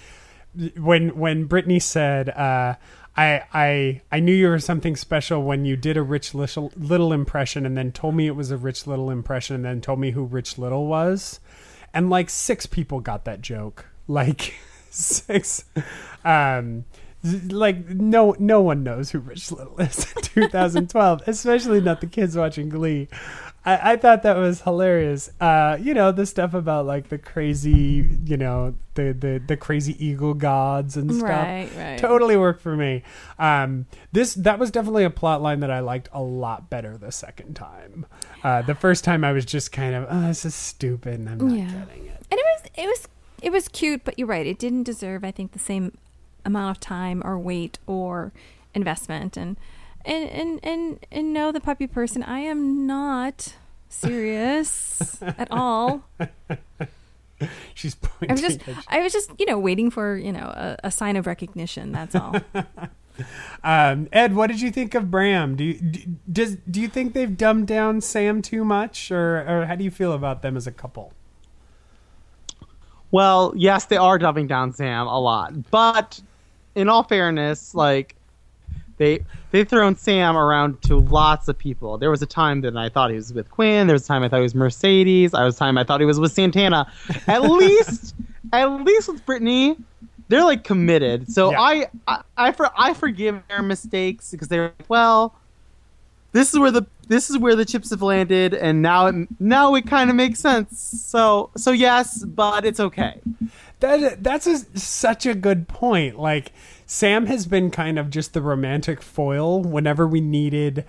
when when Brittany said, uh, "I I I knew you were something special when you did a Rich Little, little impression, and then told me it was a Rich Little impression, and then told me who Rich Little was," and like six people got that joke, like six. Um, like no no one knows who Rich Little is in 2012, especially not the kids watching Glee. I, I thought that was hilarious. Uh, you know the stuff about like the crazy, you know the the the crazy eagle gods and stuff. Right, right. Totally worked for me. Um, this that was definitely a plot line that I liked a lot better the second time. Uh, the first time I was just kind of, oh, this is stupid, and I'm not Yeah. getting it. And it was it was it was cute, but you're right. It didn't deserve, I think, the same amount of time or weight or investment. And and and and, and no, the puppy person, I am not serious at all. She's pointing. I was just you. I was just you know waiting for you know a, a sign of recognition. That's all. Um, Ed, what did you think of Bram? Do you do, does do you think they've dumbed down Sam too much, or or how do you feel about them as a couple? Well, yes, they are dumbing down Sam a lot, but in all fairness, like they they've thrown Sam around to lots of people. There was a time that I thought he was with Quinn. There was a time I thought he was Mercedes. I was a time I thought he was with Santana. At least, at least with Brittany, they're like committed. So Yeah. I, I I for I forgive their mistakes because they're like, well, this is where the this is where the chips have landed, and now it now it kind of makes sense. So so yes, but it's okay. That that's a, such a good point. Like Sam has been kind of just the romantic foil whenever we needed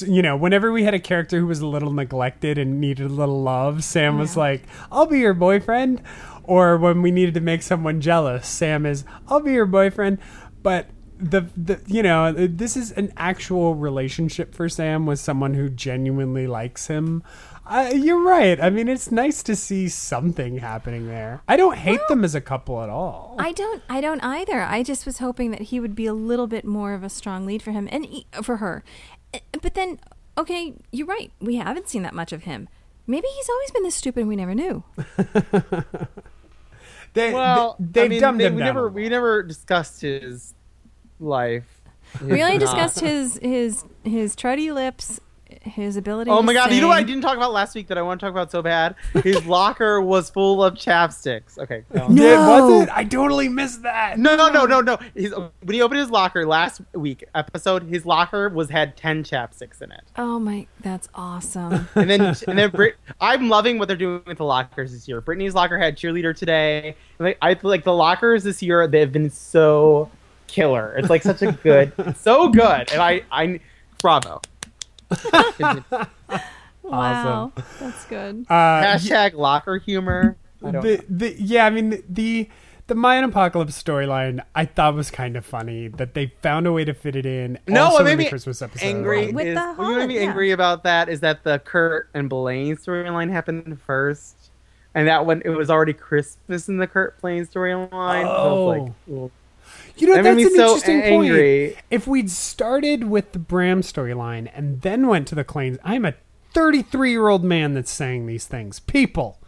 you know, whenever we had a character who was a little neglected and needed a little love, Sam was like, "I'll be your boyfriend." Or when we needed to make someone jealous, Sam is, "I'll be your boyfriend." But the the you know, this is an actual relationship for Sam with someone who genuinely likes him. Uh, you're right. I mean, it's nice to see something happening there. I don't hate them as a couple at all. I don't. I don't either. I just was hoping that he would be a little bit more of a strong lead for him and he, for her. Eh, But then, okay, you're right. We haven't seen that much of him. Maybe he's always been this stupid and we never knew. They, Well, they, I have mean, dumbed they- him we down. never we never discussed his life. We only His- discussed his his his truddy lips, his ability. Oh my god! You know what I didn't talk about last week that I want to talk about so bad? His locker was full of chapsticks. Okay. go on. No. Did, was it? I totally missed that. No, no, no, no, no. His, when he opened his locker last week episode, his locker was had ten chapsticks in it. Oh my, that's awesome. And then, and then, Brit- I'm loving what they're doing with the lockers this year. Brittany's locker had cheerleader today. Like, I like the lockers this year they've been so killer. It's like such a good, so good, and I, I, bravo. wow, that's good. Uh, Hashtag locker humor. I don't the, the yeah, I mean the, the the Mayan apocalypse storyline I thought was kind of funny that they found a way to fit it in. No, also what in the me Christmas episode. angry With is the what made me hug, yeah. angry about that is that the Kurt and Blaine storyline happened first, and that one it was already Christmas in the Kurt Blaine storyline. So I was like, ooh. You know, That that's an so interesting angry. point. If we'd started with the Bram storyline and then went to the Klaine's, I'm a 33 year old man that's saying these things. People,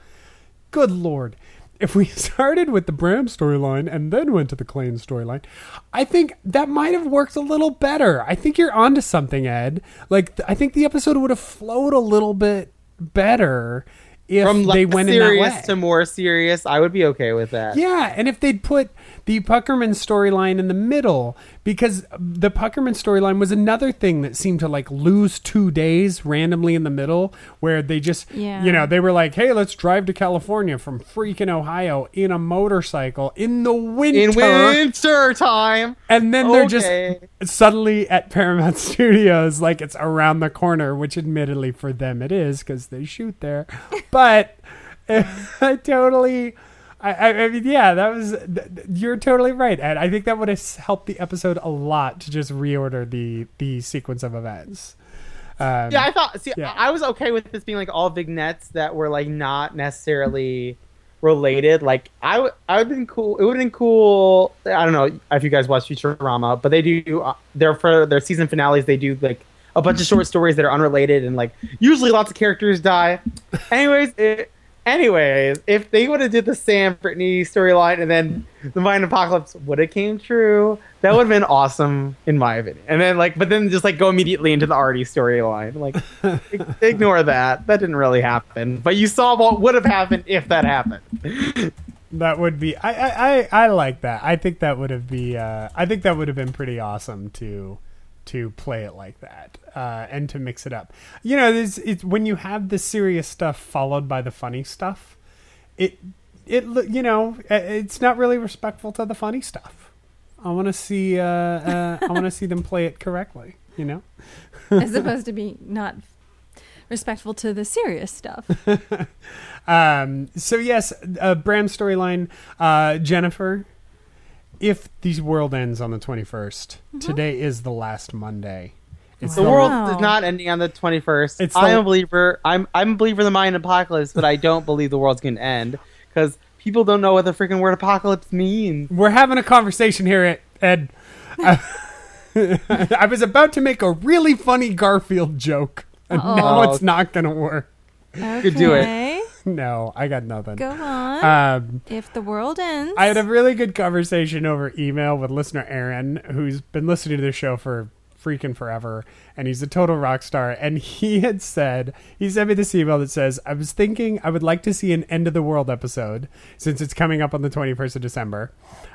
good lord. If we started with the Bram storyline and then went to the Klaine's storyline, I think that might have worked a little better. I think you're onto something, Ed. Like, I think the episode would have flowed a little bit better if from they went in that serious way. to more serious, I would be okay with that. Yeah, and if they'd put the Puckerman storyline in the middle, because the Puckerman storyline was another thing that seemed to like lose two days randomly in the middle, where they just, Yeah. you know, they were like, hey, let's drive to California from freaking Ohio in a motorcycle in the winter. In winter time, and then they're Okay. just suddenly at Paramount Studios, like it's around the corner, which admittedly for them it is because they shoot there. But I totally, I, I, mean, yeah, that was. You're totally right, Ed. I think that would have helped the episode a lot to just reorder the the sequence of events. Um, yeah, I thought. See, Yeah. I was okay with this being like all vignettes that were like not necessarily related. Like I would, I would have been cool. It would have been cool. I don't know if you guys watch Futurama, but they do. Uh, they're for their season finales. They do like a bunch of short stories that are unrelated and like usually lots of characters die. Anyways, it, anyways, if they would have did the Sam Brittany storyline and then the Mayan apocalypse would have came true, that would have been awesome in my opinion. And then like, but then just like go immediately into the Artie storyline. Like, ignore that. That didn't really happen. But you saw what would have happened if that happened. That would be. I, I, I, I like that. I think that would have be. Uh, I think that would have been pretty awesome to to play it like that uh, and to mix it up. You know, it's, it's when you have the serious stuff followed by the funny stuff. It it you know uh, it's not really respectful to the funny stuff. I want to see. Uh, uh, I want to see them play it correctly. You know. As opposed to be not respectful to the serious stuff. Um, so yes, uh, Bram storyline. Uh, Jennifer, if the world ends on the twenty mm-hmm. today is the last Monday. It's The the world Wow. is not ending on the 21st. It's I'm the- a believer. I'm I'm a believer in the Mayan apocalypse, but I don't believe the world's going to end because people don't know what the freaking word apocalypse means. We're having a conversation here, Ed. I, I was about to make a really funny Garfield joke, and now Uh-oh. it's not going to work. Okay. do it. No, I got nothing. Go on. Um, if the world ends, I had a really good conversation over email with listener Aaron, who's been listening to the show for freaking forever, and he's a total rock star. And he had said, he sent me this email that says, I was thinking I would like to see an end of the world episode since it's coming up on the 21st of December.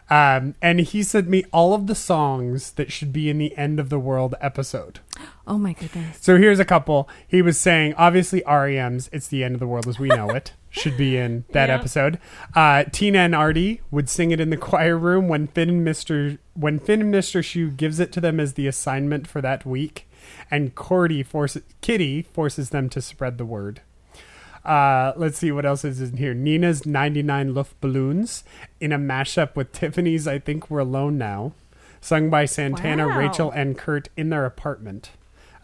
Um, and he sent me all of the songs that should be in the end of the world episode. oh my goodness. So here's a couple. He was saying, obviously, REM's "It's the End of the World as We Know It" should be in that Yeah. episode. Uh, Tina and Artie would sing it in the choir room when Finn and Mister when Finn and Mister Schue gives it to them as the assignment for that week, and Cordy forces Kitty forces them to spread the word. Uh, let's see what else is in here. Nena's 99 Luftballons in a mashup with Tiffany's I Think We're Alone Now, sung by Santana, Wow. Rachel, and Kurt in their apartment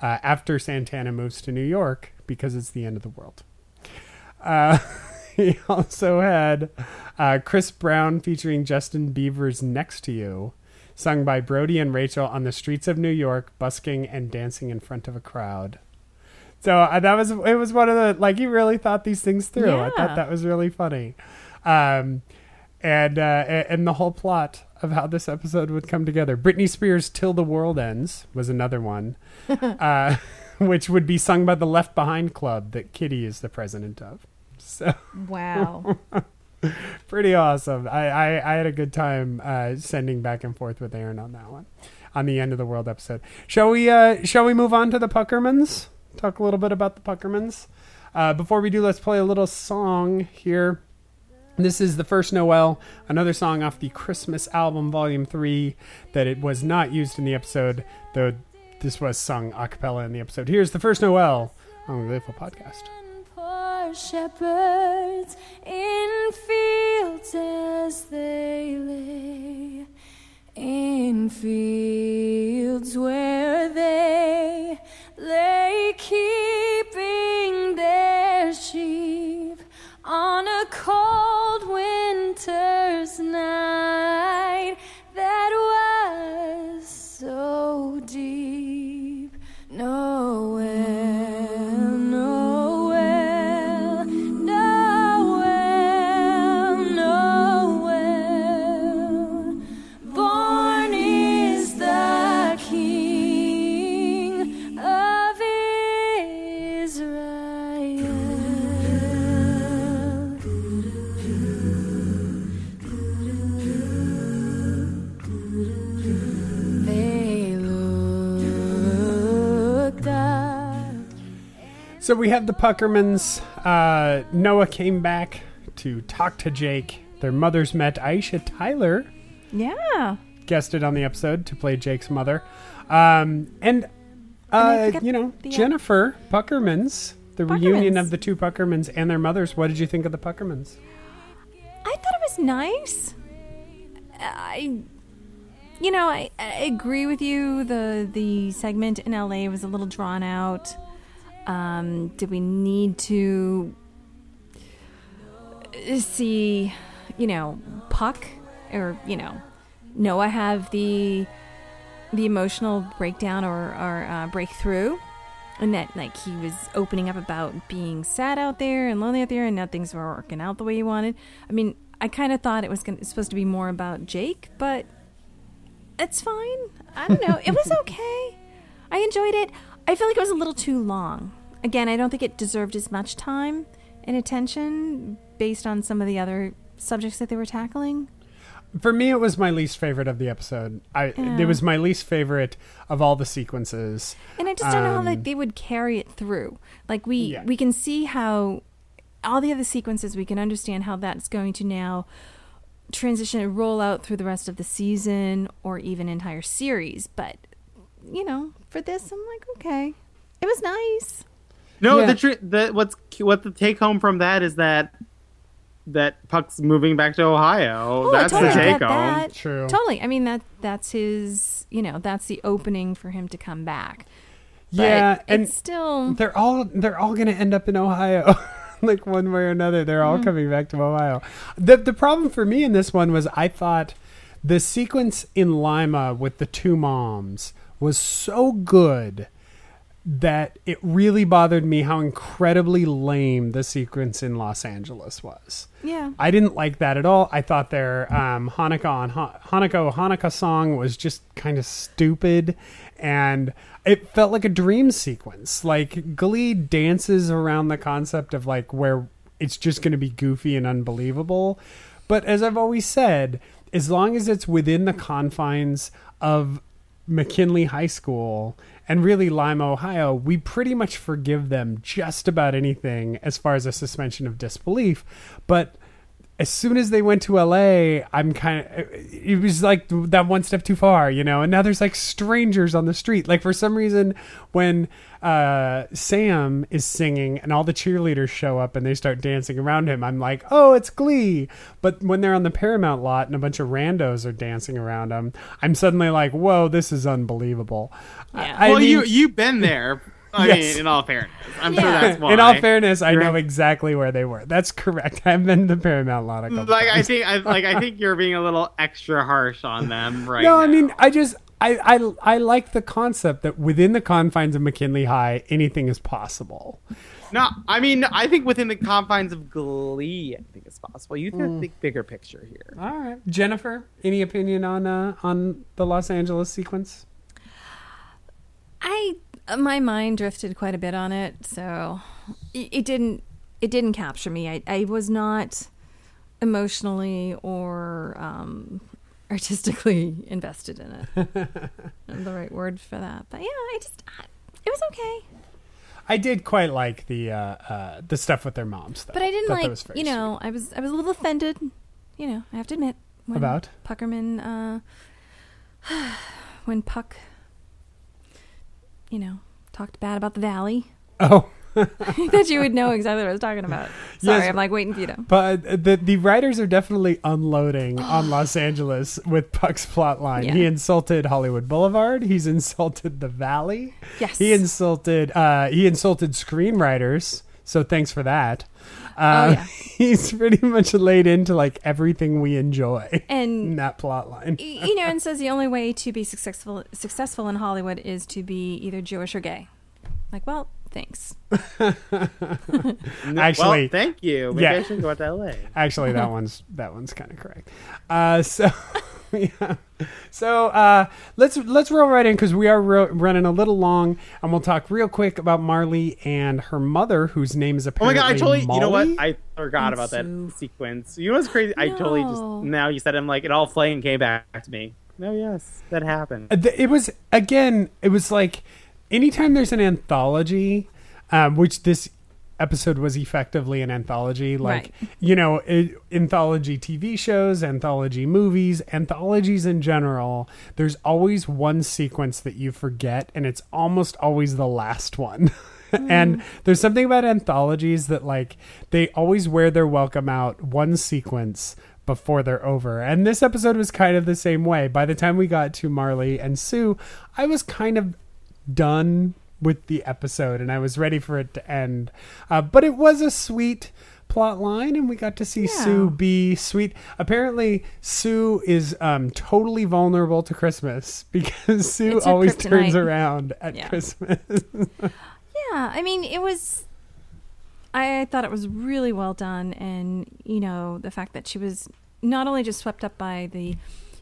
uh, after Santana moves to New York because it's the end of the world. Uh, he also had uh, Chris Brown featuring Justin Bieber's Next to You, sung by Brody and Rachel on the streets of New York, busking and dancing in front of a crowd. So uh, that was it. Was one of the like he really thought these things through. I thought that was really funny, um, and uh, and the whole plot of how this episode would come together. Britney Spears' "Till the World Ends" was another one. uh, which would be sung by the Left Behind Club that Kitty is the president of. So Wow. pretty awesome. I, I, I had a good time uh, sending back and forth with Aaron on that one, on the end of the world episode. Shall we? Uh, shall we move on to the Puckermans? Talk a little bit about the Puckermans. Uh, before we do, let's play a little song here. This is the first Noel, another song off the Christmas album, Volume Three, that it was not used in the episode, though this was sung a cappella in the episode. Here's the first Noel on the Gleeful Podcast. Shepherds in fields as they lay, in fields where they lay keeping their sheep on a cold winter's night So we have the Puckermans. Uh, Noah came back to talk to Jake. Their mothers met. Aisha Tyler yeah. guested on the episode to play Jake's mother. Um, and, uh, forgot you know, the, uh, Jennifer Puckermans, the reunion of the two Puckermans and their mothers. What did you think of the Puckermans? I thought it was nice. I, you know, I, I agree with you. The the segment in LA was a little drawn out. Um, did we need to see, you know, Puck? Or you know, Noah have the the emotional breakdown or or uh, breakthrough? and that like he was opening up about being sad out there and lonely out there and now things were working out the way he wanted. I mean i kind of thought it was gonna, supposed to be more about jake but it's fine. I don't know. It was okay. I enjoyed it. I feel like it was a little too long again i don't think it deserved as much time and attention based on some of the other subjects that they were tackling For me, it was my least favorite of the episode. I Yeah. it was my least favorite of all the sequences. And I just don't know how Um, they would carry it through. Like we Yeah. we can see how all the other sequences we can understand how that's going to now transition and roll out through the rest of the season or even entire series. But you know, for this, I'm like, okay, it was nice. No, Yeah. the tr- the what's what the take home from that is that that Puck's moving back to Ohio. Oh, That's totally the take home. that. True. Totally. I mean that that's his. You know, that's the opening for him to come back. But yeah, and it's still they're all they're all going to end up in Ohio. like one way or another, they're Mm-hmm. all coming back to Ohio. The the problem for me in this one was I thought the sequence in Lima with the two moms was so good that it really bothered me how incredibly lame the sequence in Los Angeles was. yeah. I didn't like that at all. I thought their um, Hanukkah on ha- Hanukkah Hanukkah song was just kind of stupid, and it felt like a dream sequence. Like Glee dances around the concept of like where it's just going to be goofy and unbelievable, but as I've always said, as long as it's within the confines of McKinley High School and really Lima, Ohio, we pretty much forgive them just about anything as far as a suspension of disbelief. But as soon as they went to LA, I'm kind of it was like that one step too far, you know. And now there's like strangers on the street. Like for some reason, when uh, Sam is singing and all the cheerleaders show up and they start dancing around him, I'm like, oh, it's Glee. But when they're on the Paramount lot and a bunch of randos are dancing around him, I'm suddenly like, whoa, this is unbelievable. Yeah. I well, mean- you you've been there. I Yes. mean, in all fairness, I'm sure that's why. In all fairness, I You're- know exactly where they were. That's correct. I've been to the Paramount lot a couple like I times. think, I, like I think you're being a little extra harsh on them right no, I mean, I just I, I I like the concept that within the confines of McKinley High, anything is possible. No, I mean, I think within the confines of Glee, I think it's possible. You have to think bigger picture here. All right, Jennifer, any opinion on uh, on the Los Angeles sequence? I Uh, my mind drifted quite a bit on it, so it, it didn't it didn't capture me. I, I was not emotionally or um, artistically invested in it. the right word for that, but yeah, I just I, it was okay. I did quite like the uh, uh, the stuff with their moms, though. But I didn't Thought like you know I was I was a little offended. You know I have to admit when About? Puckerman uh, when Puck you know talked bad about the Valley. Oh, that you would know exactly what I was talking about. Sorry, Yes. I'm like waiting for you to. but the the writers are definitely unloading on Los Angeles with Puck's plot line. Yeah. He insulted Hollywood Boulevard. He's insulted the Valley. Yes. He insulted uh, he insulted screenwriters. So thanks for that. Uh, Oh, yeah. He's pretty much laid into like everything we enjoy in and that plot line. you know, and says the only way to be successful successful in Hollywood is to be either Jewish or gay. Like, well, thanks. Actually- well, thank you. Maybe Yeah. I should go out to LA. Actually, that one's that one's kind of correct. Uh, so, yeah. so uh, let's let's roll right in because we are ro- running a little long, and we'll talk real quick about Marley and her mother, whose name is apparently. Oh my god! I totally. You know what? I forgot about that sequence. You know what's crazy? I totally just now you said I'm like it all flaying came back to me. No, yes, that happened. Uh, it was again. It was like anytime there's an anthology, um, which this episode was effectively an anthology. Like Right. you know, it, anthology TV shows, anthology movies, anthologies in general. There's always one sequence that you forget, and it's almost always the last one. and there's something about anthologies that like they always wear their welcome out one sequence before they're over. And this episode was kind of the same way. By the time we got to Marley and Sue, I was kind of done with the episode and I was ready for it to end. Uh, but it was a sweet plot line and we got to see Yeah. Sue be sweet. Apparently Sue is um, totally vulnerable to Christmas because Sue It's always turns around at Yeah. Christmas. Yeah, I mean, it was. I thought it was really well done, and you know, the fact that she was not only just swept up by the,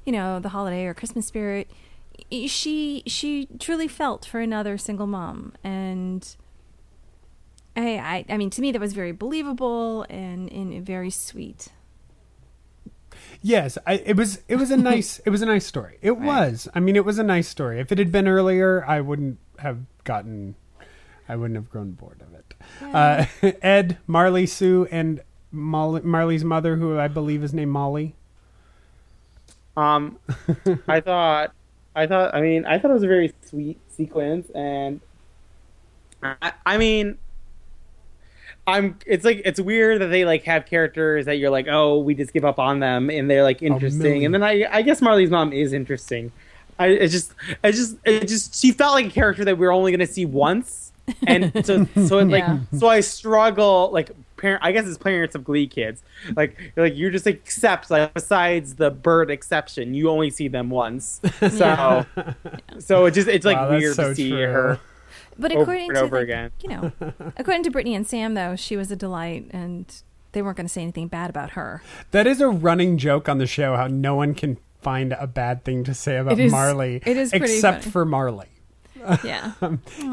you know, the holiday or Christmas spirit, she she truly felt for another single mom, and I I, I mean, to me, that was very believable and and very sweet. Yes, I, it was. It was a nice. it was a nice story. It was. I mean, it was a nice story. If it had been earlier, I wouldn't have gotten. I wouldn't have grown bored of it. Uh, Ed, Marley, Sue, and Molly, Marley's mother, who I believe is named Molly. Um, I thought, I thought, I mean, I thought it was a very sweet sequence, and I, I mean, I'm. It's like it's weird that they like have characters that you're like, oh, we just give up on them, and they're like interesting, and then I, I guess Marley's mom is interesting. I it just, I just, it just, she felt like a character that we are only gonna see once, and so, so it like, Yeah. so I struggle like. Parent, I guess it's parents of Glee kids. Like, like you just accept. Like, besides the Burt exception, you only see them once. So, so it just it's like Wow, weird so to see true. her But according and to over the- again. you know, according to Brittany and Sam, though, she was a delight, and they weren't going to say anything bad about her. That is a running joke on the show. How no one can find a bad thing to say about It is- Marley, it is except funny. for Marley. Yeah.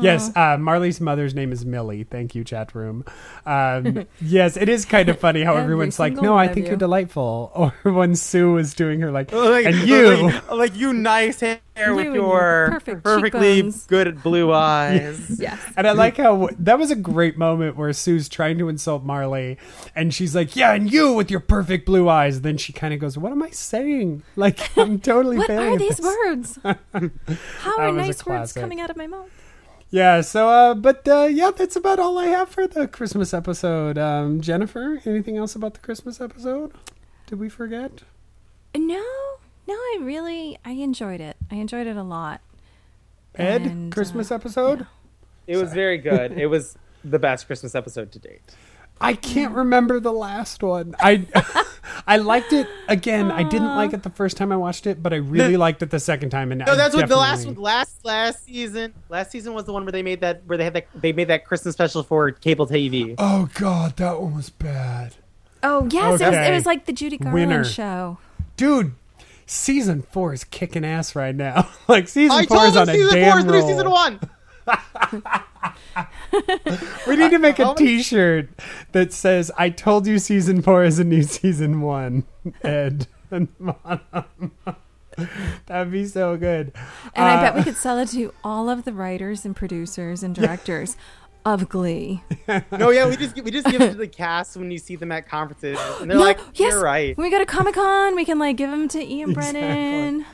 Yes, uh, Marley's mother's name is Millie. Thank you, chat room. Um, yes, it is kind of funny how Every everyone's like, "No, I think you." you're delightful," or when Sue was doing her like, like, and you. like, like you nice hair You with your your perfect perfectly cheekbones. good blue eyes. Yes. And I like how that was a great moment where Sue's trying to insult Marley, and she's like, "Yeah, and you with your perfect blue eyes." Then she kind of goes, "What am I saying? Like, I'm totally What failing are these this." words? How are nice words coming out of my mouth? Yeah. So, uh, but uh, yeah, that's about all I have for the Christmas episode. Um, Jennifer, anything else about the Christmas episode? Did we forget? No, no, I really, I enjoyed it. I enjoyed it a lot. Ed, And, uh, Christmas episode? yeah. It was very good. It was the best Christmas episode to date. I can't remember the last one. I I liked it again. I didn't like it the first time I watched it, but I really liked it the second time. And now. No, I that's what the last definitely- one. Last last season. Last season was the one where they made that where they had that they made that Christmas special for cable TV. Oh God, that one was bad, Oh yes, it, was, it was like the Judy Garland Winner. show. dude. Season four is kicking ass right now. like season I four is on a season damn four is the roll. season one. We need to make a T-shirt that says "I told you season four is a new season one." Ed and Mono. That'd be so good. And I Uh, bet we could sell it to all of the writers and producers and directors of Glee. No, yeah, we just we just give it to the cast when you see them at conferences, and they're No, like, yes, "You're right." When we go to Comic Con, we can like give them to Ian Brennan.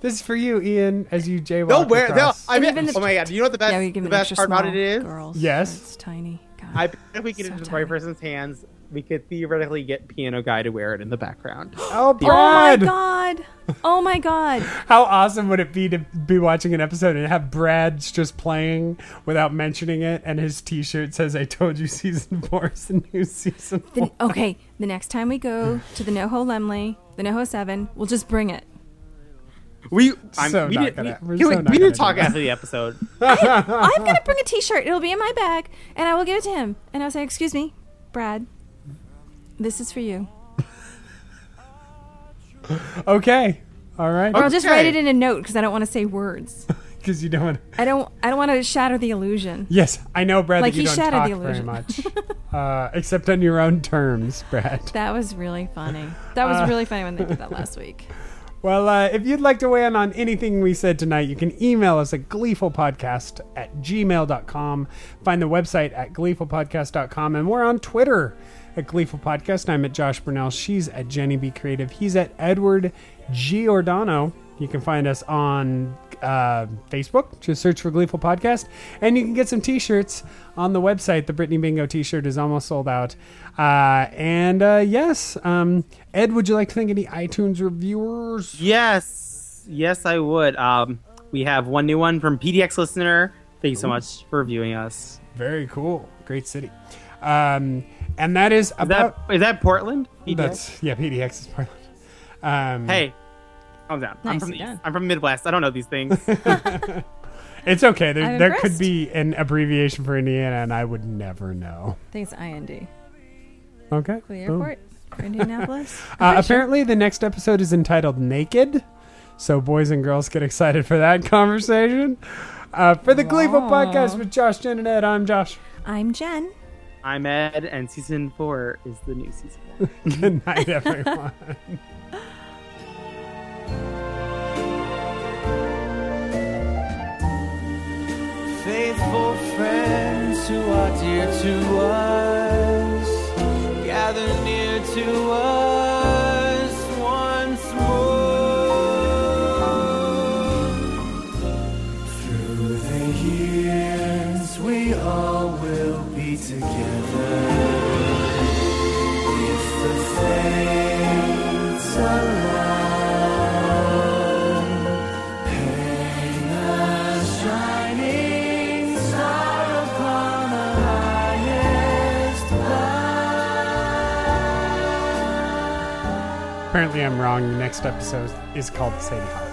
This is for you, Ian, as you jaywalk They'll wear. I mean, the- oh my god! You know what the best yeah, we give the best extra part about it is? Girls. Yes. It's tiny. God. I bet if we get So it into the right person's hands, we could theoretically get Piano Guy to wear it in the background. oh, Brad! oh my Brad! god! Oh my god! How awesome would it be to be watching an episode and have Brad's just playing without mentioning it, and his T-shirt says, "I told you season four is the new season." The, okay, the next time we go to the NoHo Laemmle, the NoHo Seven, we'll just bring it. We, I'm, So we not did, gonna- we, we're can so we, not we gonna need do to talk after the episode. I'm gonna bring a T-shirt. It'll be in my bag, and I will give it to him. And I'll say, "Excuse me, Brad, this is for you." Okay, all right, Or I'll just write it in a note because I don't want to say words. because you don't. Want I don't. I don't want to shatter the illusion. Yes, I know, Brad. Like that you he don't shattered talk the very illusion. much, uh, except on your own terms, Brad. That was really funny. That was Uh, really funny when they did that last week. Well, uh, if you'd like to weigh in on anything we said tonight, you can email us at gleefulpodcast at gmail.com. Find the website at gleefulpodcast.com. And we're on Twitter at Gleeful Podcast. I'm at Josh Burnell. She's at Jenny B. Creative. He's at Edward Giordano. You can find us on uh, Facebook. Just search for Gleeful Podcast. And you can get some t shirts on the website. The Brittany Bingo t shirt is almost sold out. Uh, and uh, yes, um, Ed, would you like to thank any iTunes reviewers? Yes, yes, I would. Um, we have one new one from PDX listener. Thank you so much for viewing us. Very cool. Great city. Um, and that is Is about. that is that Portland? PDX? that's yeah, PDX is Portland. Um, Hey, calm down. I'm from the I'm from Midwest. I don't know these things. it's okay. There, I'm there could be an abbreviation for Indiana, and I would never know. I think it's IND. Okay. Quigley boom. Airport for Indianapolis. Uh, I'm sure. apparently, the next episode is entitled "Naked," so boys and girls get excited for that conversation. Uh, for the Gleeful Wow. Podcast with Josh, Jen, and Ed, I'm Josh. I'm Jen. I'm Ed, and season four is the new season. Good night, everyone. faithful friends who are dear to us gather near to us Apparently, I'm wrong. The next episode is called Sadie Hawkins.